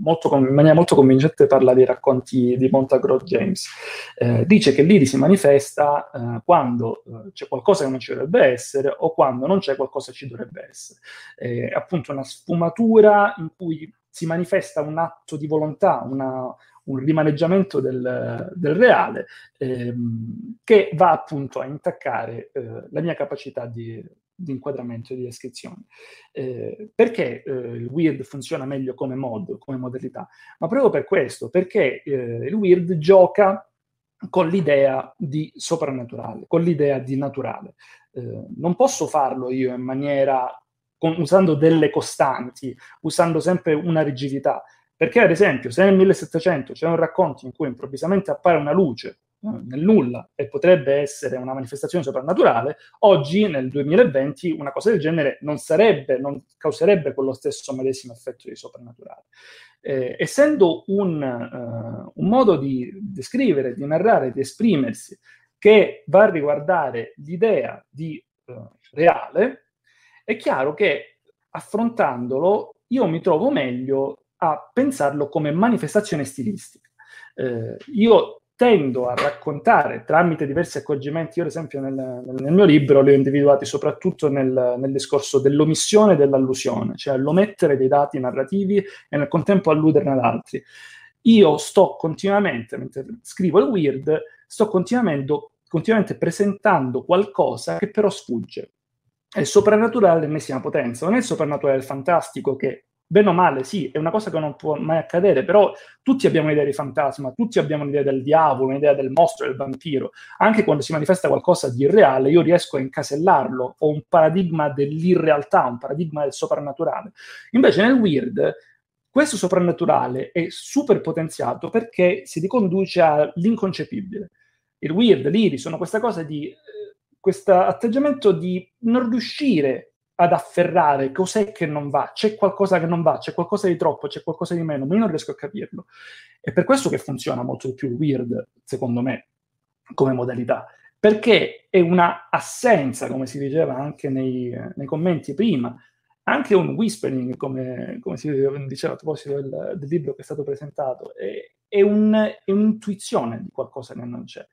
molto, in maniera molto convincente parla dei racconti di Montagro James, eh, dice che l'IRI si manifesta eh, quando eh, c'è qualcosa che non ci dovrebbe essere o quando non c'è qualcosa che ci dovrebbe essere. È appunto una sfumatura in cui si manifesta un atto di volontà, una, un rimaneggiamento del, del reale ehm, che va appunto a intaccare eh, la mia capacità di, di inquadramento e di descrizione. Eh, perché eh, il weird funziona meglio come mod, come modalità? Ma proprio per questo, perché eh, il weird gioca con l'idea di soprannaturale, con l'idea di naturale. Eh, non posso farlo io in maniera con, usando delle costanti, usando sempre una rigidità. Perché, ad esempio, se nel 1700 c'è un racconto in cui improvvisamente appare una luce nel nulla e potrebbe essere una manifestazione soprannaturale, oggi nel 2020 una cosa del genere non sarebbe, non causerebbe quello stesso medesimo effetto di soprannaturale. Eh, essendo un, uh, un, modo di descrivere, di narrare, di esprimersi che va a riguardare l'idea di uh, reale, è chiaro che affrontandolo io mi trovo meglio a pensarlo come manifestazione stilistica. Eh, io tendo a raccontare tramite diversi accorgimenti, io ad esempio nel, nel mio libro li ho individuati soprattutto nel, nel, discorso dell'omissione e dell'allusione, cioè l'omettere dei dati narrativi e nel contempo alluderne ad altri. Io sto continuamente, mentre scrivo il weird, sto continuamente, continuamente presentando qualcosa che però sfugge. È soprannaturale dell'ennesima potenza, non è il soprannaturale fantastico che bene o male, sì, è una cosa che non può mai accadere, però tutti abbiamo un'idea di fantasma, tutti abbiamo un'idea del diavolo, un'idea del mostro, del vampiro. Anche quando si manifesta qualcosa di irreale, io riesco a incasellarlo, ho un paradigma dell'irrealtà, un paradigma del soprannaturale. Invece nel weird, questo soprannaturale è super potenziato perché si riconduce all'inconcepibile. Il weird, l'iri, sono questa cosa di... Eh, questo atteggiamento di non riuscire ad afferrare cos'è che non va, c'è qualcosa che non va, c'è qualcosa di troppo, c'è qualcosa di meno, ma io non riesco a capirlo. È per questo che funziona molto di più weird, secondo me, come modalità, perché è una assenza, come si diceva anche nei, nei commenti prima, anche un whispering, come, come si diceva a proposito del, del, libro che è stato presentato, è, è, un, è un'intuizione di qualcosa che non c'è.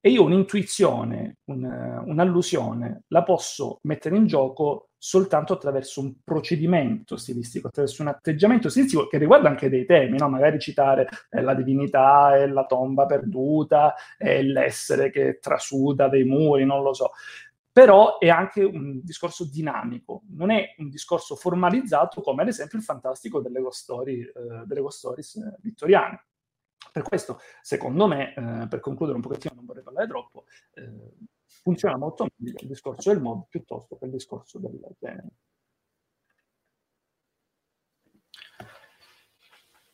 E io un'intuizione, un, un'allusione, la posso mettere in gioco soltanto attraverso un procedimento stilistico, attraverso un atteggiamento stilistico che riguarda anche dei temi, no? magari citare eh, la divinità e la tomba perduta, e l'essere che trasuda dei muri, non lo so. Però è anche un discorso dinamico, non è un discorso formalizzato come ad esempio il fantastico delle ghost, story, eh, delle ghost stories eh, vittoriane. Per questo, secondo me, eh, per concludere un pochettino, non vorrei parlare troppo, eh, funziona molto meglio il discorso del mod piuttosto che il discorso del genere.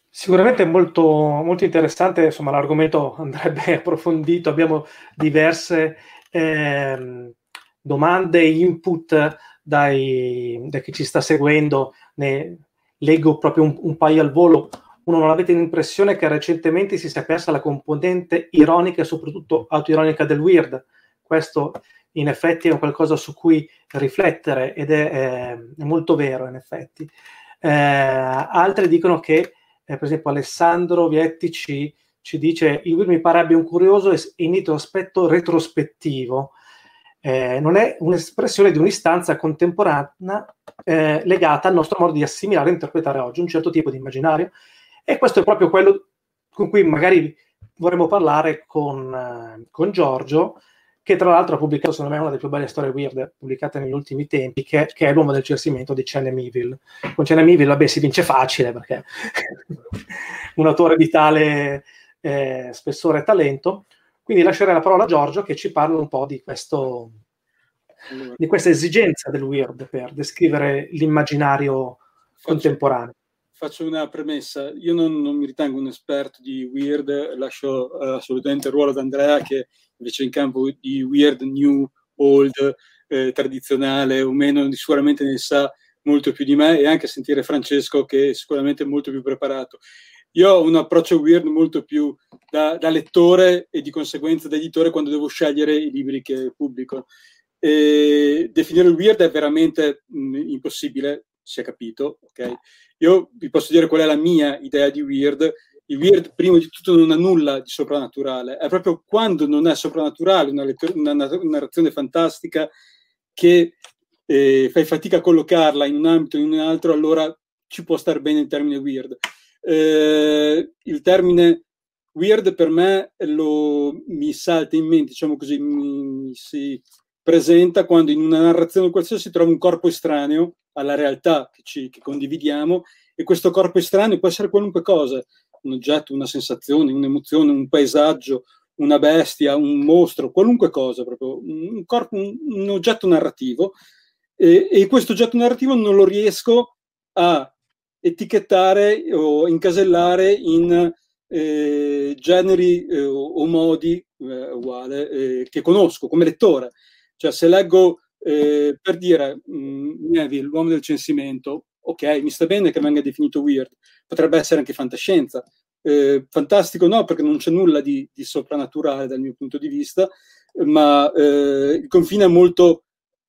Sicuramente molto, molto interessante, insomma l'argomento andrebbe [LAUGHS] approfondito, abbiamo diverse eh, domande input dai, da chi ci sta seguendo, ne leggo proprio un, un paio al volo uno non avete l'impressione che recentemente si sia persa la componente ironica e soprattutto autoironica del weird. Questo in effetti è qualcosa su cui riflettere ed è, è, è molto vero in effetti. Eh, altri dicono che, eh, per esempio Alessandro Vietti ci, ci dice il weird mi pare abbia un curioso e inedito aspetto retrospettivo. Eh, non è un'espressione di un'istanza contemporanea eh, legata al nostro modo di assimilare e interpretare oggi un certo tipo di immaginario e questo è proprio quello con cui magari vorremmo parlare con, eh, con Giorgio, che tra l'altro ha pubblicato, secondo me, una delle più belle storie weird pubblicate negli ultimi tempi, che, che è l'uomo del censimento di Chenem Evil. Con Chenem Evil, vabbè, si vince facile, perché [LAUGHS] un autore di tale eh, spessore e talento. Quindi lascerei la parola a Giorgio che ci parla un po' di questo di questa esigenza del weird per descrivere l'immaginario contemporaneo faccio una premessa. Io non, non, mi ritengo un esperto di weird, lascio uh, assolutamente il ruolo ad Andrea che invece in campo di weird, new, old, eh, tradizionale o meno, sicuramente ne sa molto più di me e anche sentire Francesco che è sicuramente molto più preparato. Io ho un approccio weird molto più da, da lettore e di conseguenza da editore quando devo scegliere i libri che pubblico. E definire il weird è veramente mh, impossibile, si è capito, ok? Io vi posso dire qual è la mia idea di weird. Il weird, prima di tutto, non ha nulla di soprannaturale. È proprio quando non è soprannaturale, una, lettura, una narrazione fantastica, che eh, fai fatica a collocarla in un ambito o in un altro, allora ci può stare bene il termine weird. Eh, il termine weird per me lo, mi salta in mente, diciamo così, mi, mi si presenta quando in una narrazione qualsiasi si trova un corpo estraneo alla realtà che, ci, che condividiamo e questo corpo estraneo può essere qualunque cosa, un oggetto, una sensazione, un'emozione, un paesaggio, una bestia, un mostro, qualunque cosa, proprio un, corpo, un, un oggetto narrativo e, e, questo oggetto narrativo non lo riesco a etichettare o incasellare in eh, generi eh, o, modi eh, uguale, eh, che conosco come lettore. Cioè se leggo eh, per dire mh, mm, Neville, l'uomo del censimento, ok, mi sta bene che venga definito weird, potrebbe essere anche fantascienza. Eh, fantastico no, perché non c'è nulla di, di, soprannaturale dal mio punto di vista, ma il confine è molto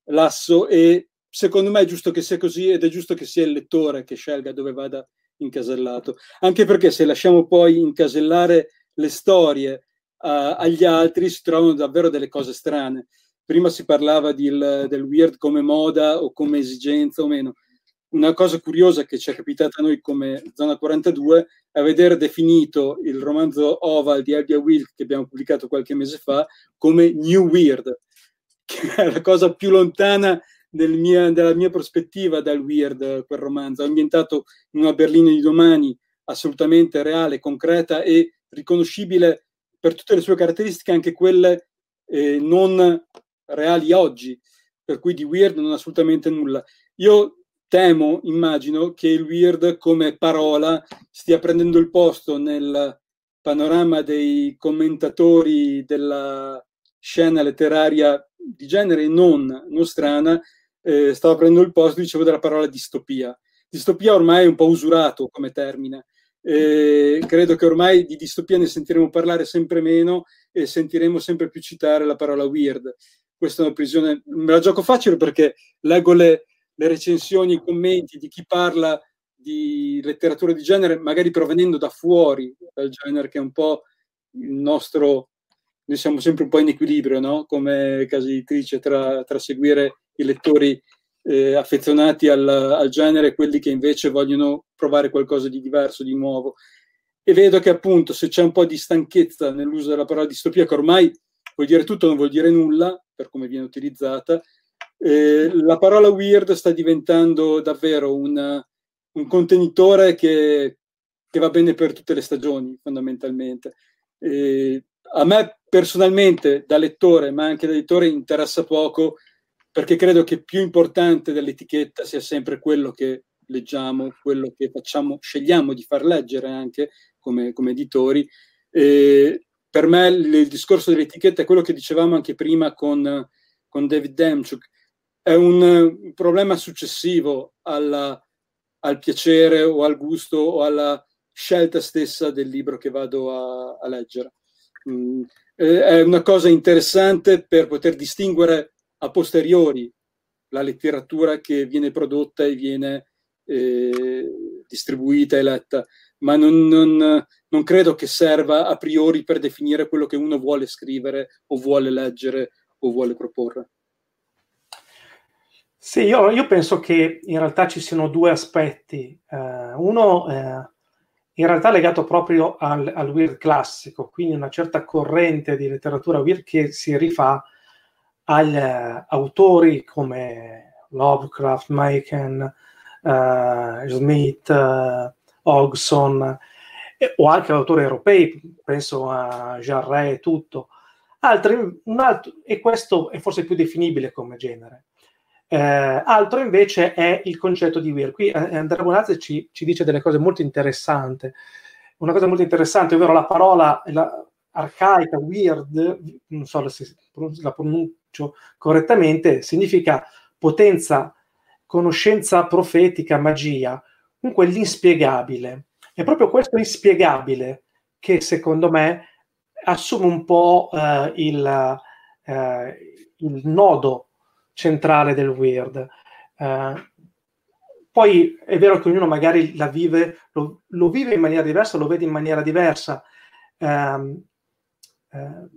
lasso e secondo me è giusto che sia così ed è giusto che sia il lettore che scelga dove vada incasellato, anche perché se lasciamo poi incasellare le storie uh, agli altri si trovano davvero delle cose strane. Prima si parlava di, il, del weird come moda o come esigenza o meno. Una cosa curiosa che ci è capitata a noi come Zona 42 è aver definito il romanzo Oval di Elvia Wilk che abbiamo pubblicato qualche mese fa come New Weird, che è la cosa più lontana del mia, della mia prospettiva dal weird, quel romanzo, ambientato in una Berlino di domani assolutamente reale, concreta e riconoscibile per tutte le sue caratteristiche, anche quelle eh, non reali oggi, per cui di weird non assolutamente nulla. Io temo, immagino, che il weird come parola stia prendendo il posto nel panorama dei commentatori della scena letteraria di genere non nostrana, eh, stava prendendo il posto, dicevo, della parola distopia. Distopia ormai è un po' usurato come termine. Eh, credo che ormai di distopia ne sentiremo parlare sempre meno e sentiremo sempre più citare la parola weird. Questa è una prisione, me la gioco facile perché leggo le, le recensioni, i commenti di chi parla di letteratura di genere, magari provenendo da fuori dal genere, che è un po' il nostro noi siamo sempre un po' in equilibrio, no? come casa editrice, tra, tra seguire i lettori eh, affezionati al, al, genere e quelli che invece vogliono provare qualcosa di diverso, di nuovo. E vedo che appunto se c'è un po' di stanchezza nell'uso della parola distopia, che ormai vuol dire tutto, non vuol dire nulla, per come viene utilizzata, eh, la parola weird sta diventando davvero un, un contenitore che, che, va bene per tutte le stagioni, fondamentalmente. Eh, a me personalmente da lettore, ma anche da editore, interessa poco perché credo che più importante dell'etichetta sia sempre quello che leggiamo, quello che facciamo, scegliamo di far leggere anche come, come editori. E per me il, discorso dell'etichetta è quello che dicevamo anche prima con, con David Demchuk, è un, un problema successivo alla, al piacere o al gusto o alla scelta stessa del libro che vado a, a leggere. Mm, è una cosa interessante per poter distinguere a posteriori la letteratura che viene prodotta e viene eh, distribuita e letta, ma non, non, non, credo che serva a priori per definire quello che uno vuole scrivere o vuole leggere o vuole proporre. Sì, io, io penso che in realtà ci siano due aspetti. Eh, uno eh, in realtà legato proprio al, al, weird classico, quindi una certa corrente di letteratura weird che si rifà agli uh, autori come Lovecraft, Machen, uh, Smith, uh, Ogson, eh, o anche autori europei, penso a Jarret e tutto. Altri, altro, e questo è forse più definibile come genere. Eh, altro invece è il concetto di weird. Qui eh, Andrea Bonazzi ci, ci, dice delle cose molto interessanti. Una cosa molto interessante, ovvero la parola la, arcaica, weird, non so se la pronuncio correttamente, significa potenza, conoscenza profetica, magia, comunque l'inspiegabile. È proprio questo inspiegabile che secondo me assume un po' eh, il, eh, il, nodo centrale del weird. Eh, poi è vero che ognuno magari la vive, lo, lo, vive in maniera diversa, lo vede in maniera diversa. Eh, eh,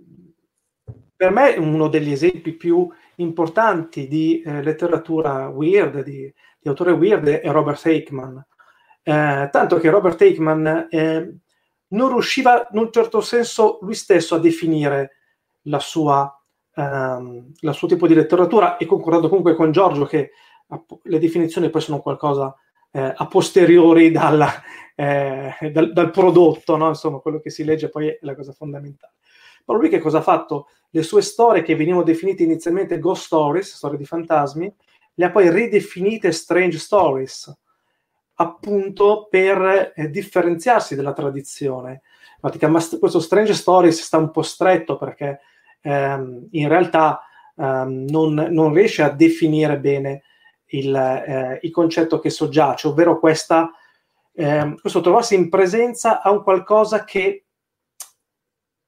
per me uno degli esempi più importanti di eh, letteratura weird, di, di, autore weird, è Robert Aikman. Eh, tanto che Robert Aikman eh, non riusciva in un certo senso lui stesso a definire la sua, ehm, la suo tipo di letteratura e concordando comunque con Giorgio che le definizioni poi sono qualcosa eh, a posteriori dalla, [LAUGHS] eh, dal, dal, prodotto, no? insomma quello che si legge poi è la cosa fondamentale. Ma lui che cosa ha fatto? Le sue storie che venivano definite inizialmente ghost stories, storie di fantasmi, le ha poi ridefinite strange stories, appunto per eh, differenziarsi dalla tradizione. Ma questo strange stories sta un po' stretto perché ehm, in realtà ehm, non, non, riesce a definire bene il, eh, il concetto che soggiace, ovvero questa, eh, questo trovarsi in presenza a un qualcosa che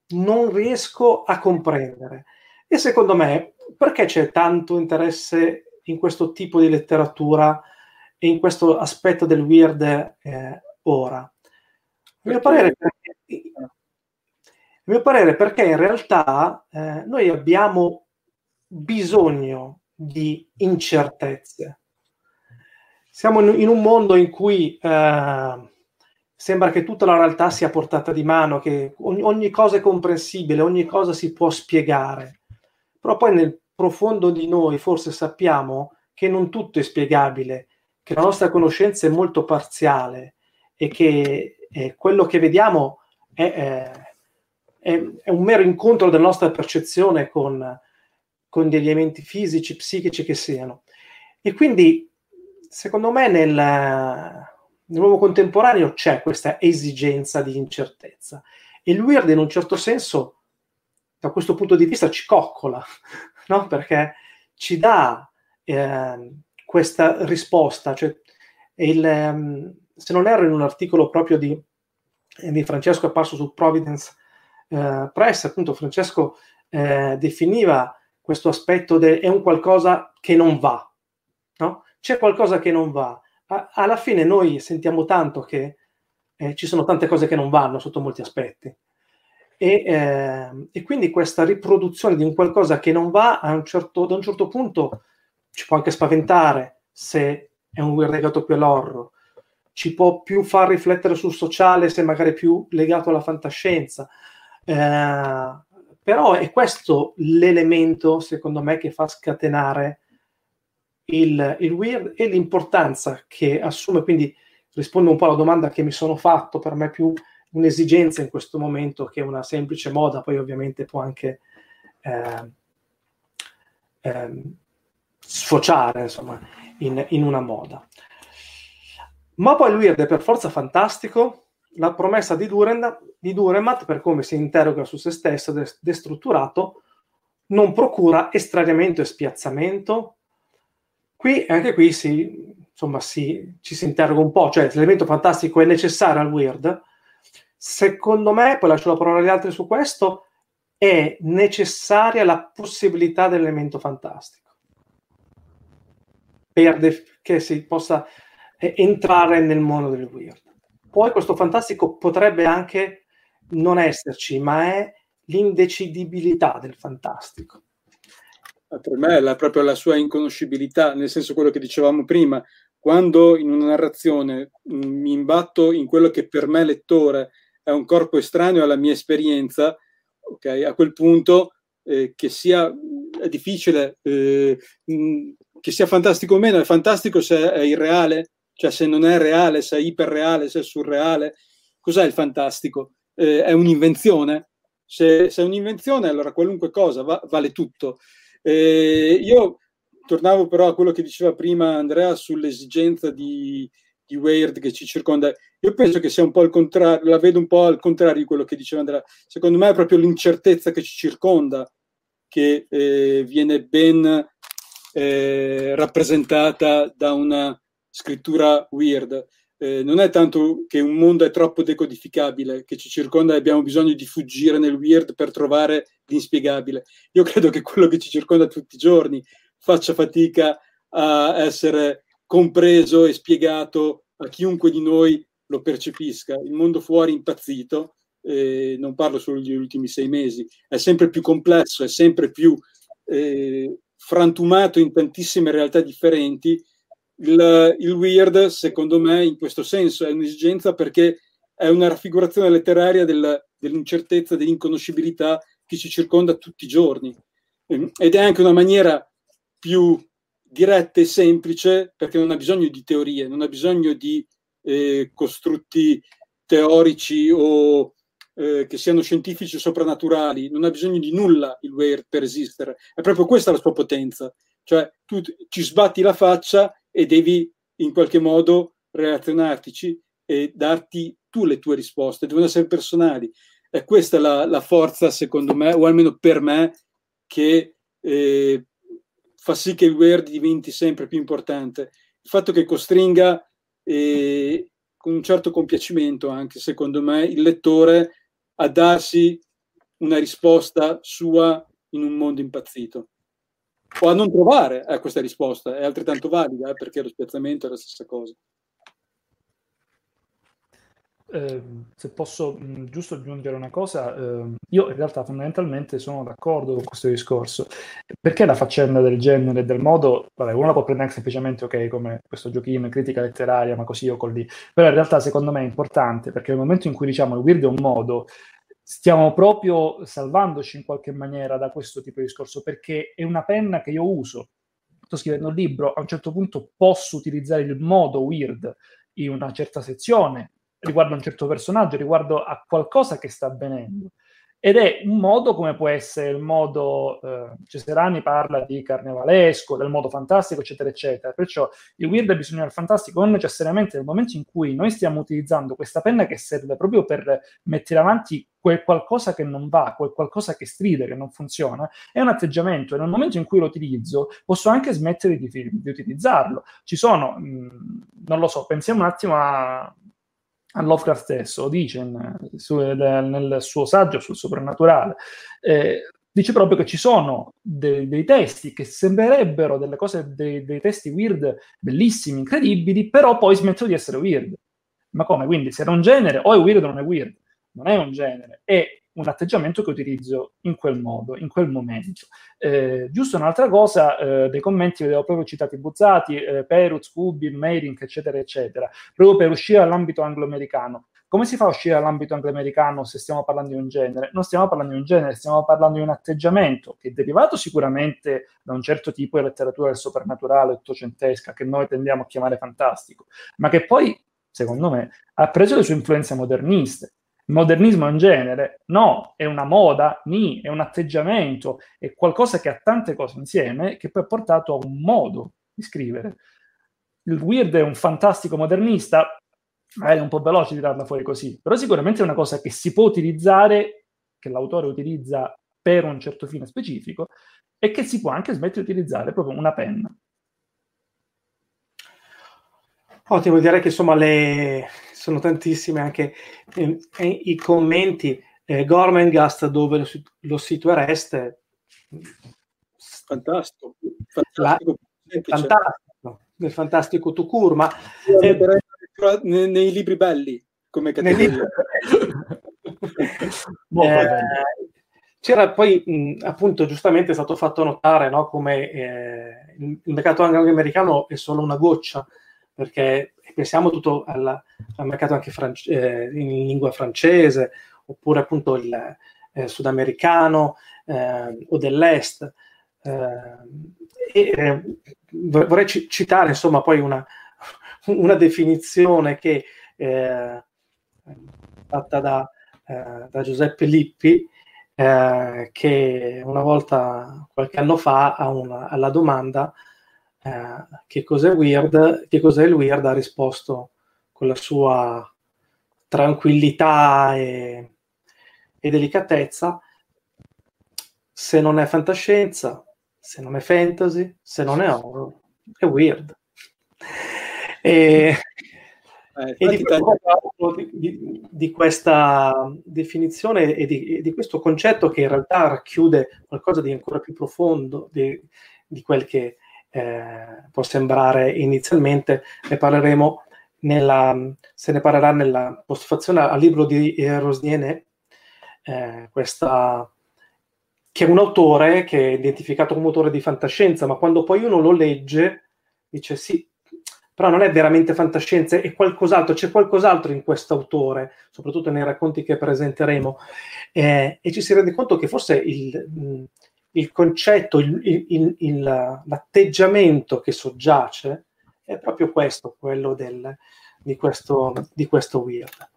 non riesco a comprendere. E secondo me, perché c'è tanto interesse in questo tipo di letteratura e in questo aspetto del weird eh, ora? A mio, parere, perché, a mio parere, perché in realtà eh, noi abbiamo bisogno di incertezze. Siamo in, in un mondo in cui eh, sembra che tutta la realtà sia portata di mano, che ogni, ogni, cosa è comprensibile, ogni cosa si può spiegare. Però poi nel profondo di noi forse sappiamo che non tutto è spiegabile, che la nostra conoscenza è molto parziale e che eh, quello che vediamo è, è, è, un mero incontro della nostra percezione con, con degli elementi fisici, psichici che siano. E quindi, secondo me, nel, nel nuovo contemporaneo c'è questa esigenza di incertezza e il weird in un certo senso da questo punto di vista ci coccola, [LAUGHS] no? perché ci dà eh, questa risposta. Cioè, il, um, se non erro in un articolo proprio di, di Francesco apparso su Providence eh, Press, appunto Francesco eh, definiva questo aspetto de, è un qualcosa che non va, no? c'è qualcosa che non va alla fine noi sentiamo tanto che eh, ci sono tante cose che non vanno sotto molti aspetti. E, eh, e, quindi questa riproduzione di un qualcosa che non va a un certo, da un certo punto ci può anche spaventare se è un legato più all'horror, ci può più far riflettere sul sociale se magari più legato alla fantascienza. Eh, però è questo l'elemento, secondo me, che fa scatenare il, il weird e l'importanza che assume, quindi rispondo un po' alla domanda che mi sono fatto, per me più un'esigenza in questo momento che una semplice moda, poi ovviamente può anche eh, eh, sfociare insomma, in, in, una moda. Ma poi weird è per forza fantastico, la promessa di, Duren, di Duremat, per come si interroga su se stesso, destrutturato, non procura estraniamento e spiazzamento, Qui, anche qui si, insomma, si, ci si interroga un po', cioè l'elemento fantastico è necessario al weird. Secondo me, poi lascio la parola agli altri su questo, è necessaria la possibilità dell'elemento fantastico def- che si possa eh, entrare nel mondo del weird. Poi questo fantastico potrebbe anche non esserci, ma è l'indecidibilità del fantastico per me è la, proprio la sua inconoscibilità, nel senso quello che dicevamo prima, quando in una narrazione mh, mm, mi imbatto in quello che per me lettore è un corpo estraneo alla mia esperienza, okay, a quel punto eh, che sia difficile, eh, mh, mm, che sia fantastico o meno, è fantastico se è irreale, cioè se non è reale, se è iperreale, se è surreale. Cos'è il fantastico? Eh, è un'invenzione? Se, se, è un'invenzione, allora qualunque cosa va, vale tutto. Eh, io tornavo però a quello che diceva prima Andrea sull'esigenza di, di Weird che ci circonda. Io penso che sia un po' il contrario, la vedo un po' al contrario di quello che diceva Andrea. Secondo me è proprio l'incertezza che ci circonda che eh, viene ben eh, rappresentata da una scrittura weird. eh, non è tanto che un mondo è troppo decodificabile, che ci circonda e abbiamo bisogno di fuggire nel weird per trovare l'inspiegabile. Io credo che quello che ci circonda tutti i giorni faccia fatica a essere compreso e spiegato a chiunque di noi lo percepisca. Il mondo fuori impazzito, eh, non parlo solo degli ultimi sei mesi, è sempre più complesso, è sempre più eh, frantumato in tantissime realtà differenti il, il weird, secondo me, in questo senso è un'esigenza perché è una raffigurazione letteraria del, dell'incertezza, dell'inconoscibilità che ci circonda tutti i giorni. Ehm, ed è anche una maniera più diretta e semplice perché non ha bisogno di teorie, non ha bisogno di eh, costrutti teorici o eh, che siano scientifici o soprannaturali, non ha bisogno di nulla il weird per esistere. È proprio questa la sua potenza. Cioè tu ci sbatti la faccia e devi in qualche modo relazionartici e darti tu le tue risposte, devono essere personali. E questa è la, la forza, secondo me, o almeno per me, che eh, fa sì che il Word diventi sempre più importante. Il fatto che costringa eh, con un certo compiacimento, anche secondo me, il lettore a darsi una risposta sua in un mondo impazzito o a non trovare eh, questa risposta, è altrettanto valida eh, perché lo spiazzamento è la stessa cosa. Eh, se posso mh, giusto aggiungere una cosa, eh, io in realtà fondamentalmente sono d'accordo con questo discorso, perché la faccenda del genere, del modo, vabbè, uno la può prendere semplicemente ok come questo giochino, critica letteraria, ma così o così, però in realtà secondo me è importante perché nel momento in cui diciamo il weird è un modo, stiamo proprio salvandoci in qualche maniera da questo tipo di discorso, perché è una penna che io uso. Sto scrivendo un libro, a un certo punto posso utilizzare il modo weird in una certa sezione, riguardo a un certo personaggio, riguardo a qualcosa che sta avvenendo. Ed è un modo come può essere il modo, eh, Cesarani parla di carnevalesco, del modo fantastico, eccetera, eccetera. Perciò il weird ha bisogno del fantastico non necessariamente nel momento in cui noi stiamo utilizzando questa penna che serve proprio per mettere avanti quel qualcosa che non va, quel qualcosa che stride, che non funziona, è un atteggiamento e nel momento in cui lo utilizzo posso anche smettere di, di utilizzarlo. Ci sono, mh, non lo so, pensiamo un attimo a Lovecraft stesso, dice in, su, nel suo saggio sul soprannaturale, eh, dice proprio che ci sono dei, dei, testi che sembrerebbero delle cose, dei, dei, testi weird bellissimi, incredibili, però poi smettono di essere weird. Ma come? Quindi se era un genere, o è weird o non è weird. Non è un genere, è un atteggiamento che utilizzo in quel modo, in quel momento. Eh, giusto un'altra cosa, eh, dei commenti vedevo proprio citati Buzzati, eh, Peruz, Kubin, Meirink, eccetera, eccetera, proprio per uscire dall'ambito anglo-americano. Come si fa a uscire dall'ambito anglo-americano se stiamo parlando di un genere? Non stiamo parlando di un genere, stiamo parlando di un atteggiamento che è derivato sicuramente da un certo tipo di letteratura del soprannaturale, ottocentesca, che noi tendiamo a chiamare fantastico, ma che poi, secondo me, ha preso le sue influenze moderniste modernismo è un genere? No, è una moda, ni, è un atteggiamento, è qualcosa che ha tante cose insieme che poi ha portato a un modo di scrivere. Il weird è un fantastico modernista, magari è un po' veloce tirarla fuori così, però sicuramente è una cosa che si può utilizzare, che l'autore utilizza per un certo fine specifico e che si può anche smettere di utilizzare proprio una penna. Ottimo, direi che insomma le... sono tantissime anche eh, i commenti. Eh, Gormengast dove lo, lo situereste? Fantastico, fantastico, La... fantastico, nel fantastico Tucur, ma eh, nei, nei, libri belli come categoria. [LAUGHS] eh, c'era poi mh, appunto giustamente è stato fatto notare no, come eh, il mercato anglo-americano è solo una goccia perché pensiamo tutto alla, al mercato anche france- eh, in lingua francese, oppure appunto il eh, sudamericano eh, o dell'est. Eh, e, eh, vorrei c- citare insomma poi una, [LAUGHS] una definizione che eh, fatta da, da Giuseppe Lippi, che una volta, qualche anno fa, una, alla domanda eh, che cos'è weird, che cos'è il weird, ha risposto con la sua tranquillità e, e delicatezza. Se non è fantascienza, se non è fantasy, se non è horror, è weird. E, Eh, e di, questo, di, di, questa definizione e di, di, questo concetto che in realtà racchiude qualcosa di ancora più profondo di, quel che eh, può sembrare inizialmente, ne parleremo nella, se ne parlerà nella postfazione al libro di Rosniene, eh, questa, che è un autore che è identificato come autore di fantascienza, ma quando poi uno lo legge dice sì, però non è veramente fantascienza, è qualcos'altro, c'è qualcos'altro in questo autore, soprattutto nei racconti che presenteremo, eh, e ci si rende conto che forse il, il concetto, il, il, il, l'atteggiamento che soggiace è proprio questo, quello del, di, questo, di questo weird.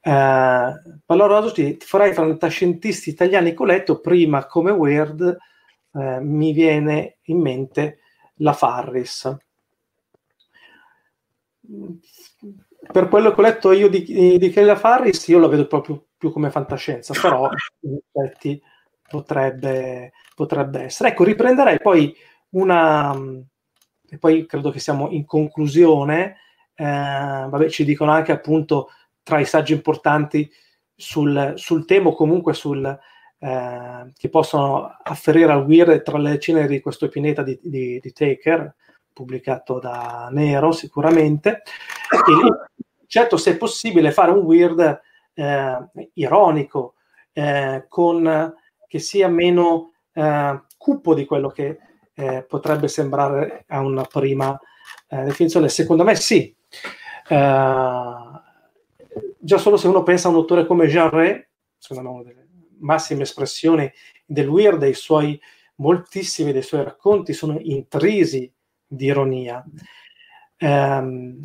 Uh, allora ti farai fantascientisti italiani che ho letto prima come weird uh, mi viene in mente la Farris per quello che ho letto io di, di, di Keila Farris, io lo vedo proprio più come fantascienza, però in effetti potrebbe, potrebbe essere. Ecco, riprenderei poi una, e poi credo che siamo in conclusione, eh, vabbè, ci dicono anche appunto tra i saggi importanti sul, sul tema o comunque sul, eh, che possono afferire al weird tra le ceneri di questo pianeta di, di, di Taker, pubblicato da Nero sicuramente. E, certo, se è possibile fare un weird eh, ironico, eh, con, che sia meno eh, cupo di quello che eh, potrebbe sembrare a una prima eh, definizione. Secondo me sì. Eh, già solo se uno pensa a un autore come Ray, secondo me una delle massime espressioni del weird, i suoi moltissimi dei suoi racconti sono intrisi di ironia. Um,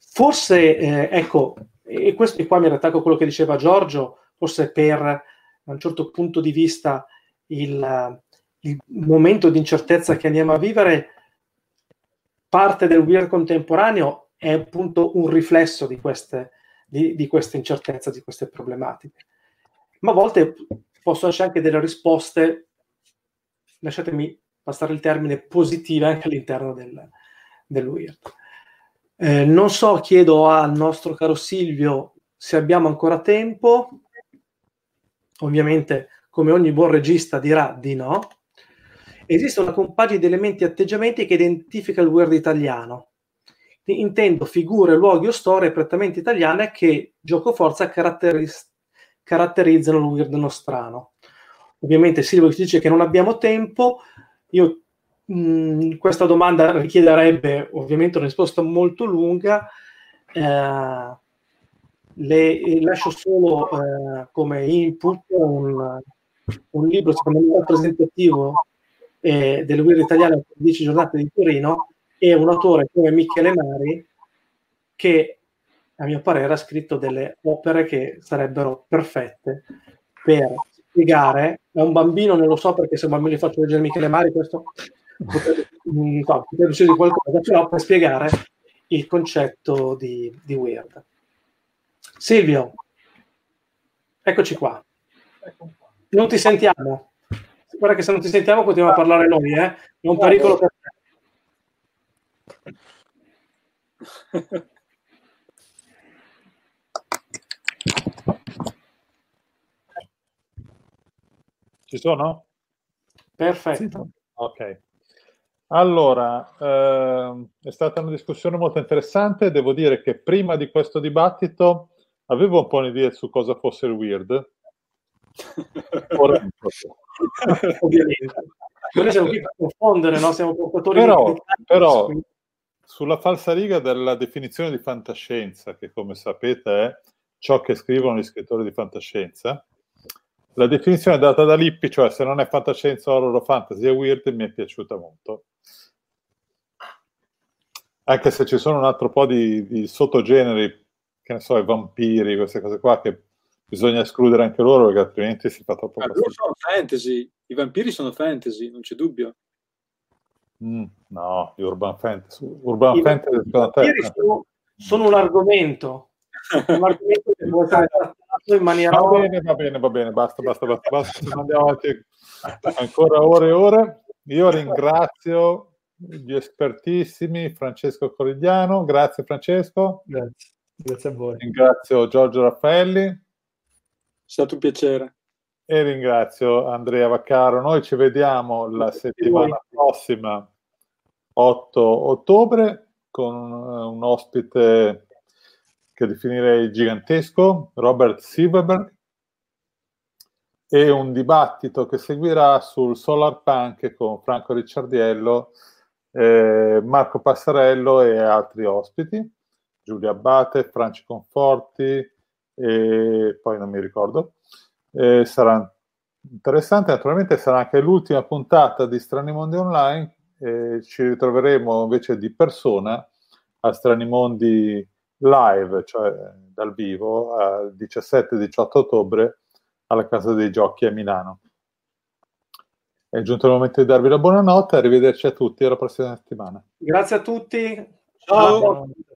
forse, eh, ecco, e questo e qua mi riattacco a quello che diceva Giorgio, forse per da un certo punto di vista il, il momento di incertezza che andiamo a vivere, parte del weird contemporaneo è appunto un riflesso di queste, di, di queste incertezze, di queste problematiche. Ma a volte possono essere anche delle risposte, lasciatemi passare il termine, positive anche all'interno del, del weird. Eh, non so, chiedo al nostro caro Silvio se abbiamo ancora tempo. Ovviamente, come ogni buon regista, dirà di no. Esiste una compagine di elementi e atteggiamenti che identifica il weird italiano. Intendo figure, luoghi o storie prettamente italiane che, gioco forza, caratteris- caratterizzano il weird nostrano. Ovviamente Silvio ci dice che non abbiamo tempo, io mh, mm, questa domanda richiederebbe ovviamente una risposta molto lunga. Eh, le, lascio solo eh, come input un, un, libro secondo me rappresentativo eh, del Weird Italiano 10 giornate di Torino e un autore come Michele Mari che a mio parere ha scritto delle opere che sarebbero perfette per spiegare a un bambino, non lo so perché se un bambino gli faccio leggere Michele Mari, questo potrebbe, mm, no, potrebbe di qualcosa, però per spiegare il concetto di, di weird. Silvio, eccoci qua. Non ti sentiamo. Guarda che se non ti sentiamo continuiamo a parlare noi, eh? È un pericolo per te. Ci sono? Perfetto. Ok. Allora, eh, è stata una discussione molto interessante. Devo dire che prima di questo dibattito avevo un po' un'idea su cosa fosse il weird. [LAUGHS] Ora Ovviamente. Noi siamo qui per confondere, no? Siamo portatori però, di però sulla falsariga della definizione di fantascienza, che come sapete è ciò che scrivono gli scrittori di fantascienza, la definizione data da Lippi, cioè se non è fantascienza, horror o fantasy è weird, mi è piaciuta molto. Anche se ci sono un altro po' di, di sottogeneri, che ne so, i vampiri, queste cose qua, che bisogna escludere anche loro, perché altrimenti si fa troppo... Ma loro sono fantasy, i vampiri sono fantasy, non c'è dubbio. Mm, no, gli urban fantasy. Urban I fantasy sono, sono un argomento, un argomento che può essere trattato in maniera... Va bene, va bene, va bene, basta, basta, basta, basta. andiamo avanti ancora ore e ore. Io ringrazio gli espertissimi Francesco Corigliano. Grazie Francesco. Grazie, grazie a voi. Ringrazio Giorgio Raffaelli. È stato un piacere. E ringrazio Andrea Vaccaro. Noi ci vediamo la settimana prossima, 8 ottobre, con un ospite che definirei gigantesco, Robert Silverberg, e un dibattito che seguirà sul Solar Punk con Franco Ricciardiello, eh, Marco Passarello e altri ospiti, Giulia Abate, Franci Conforti e poi non mi ricordo. Eh, sarà interessante, naturalmente sarà anche l'ultima puntata di Strani Mondi Online e ci ritroveremo invece di persona a Strani Mondi live, cioè dal vivo, il 17-18 ottobre alla Casa dei Giochi a Milano. È giunto il momento di darvi la buonanotte, arrivederci a tutti, alla prossima settimana. Grazie a tutti. Ciao. Ciao.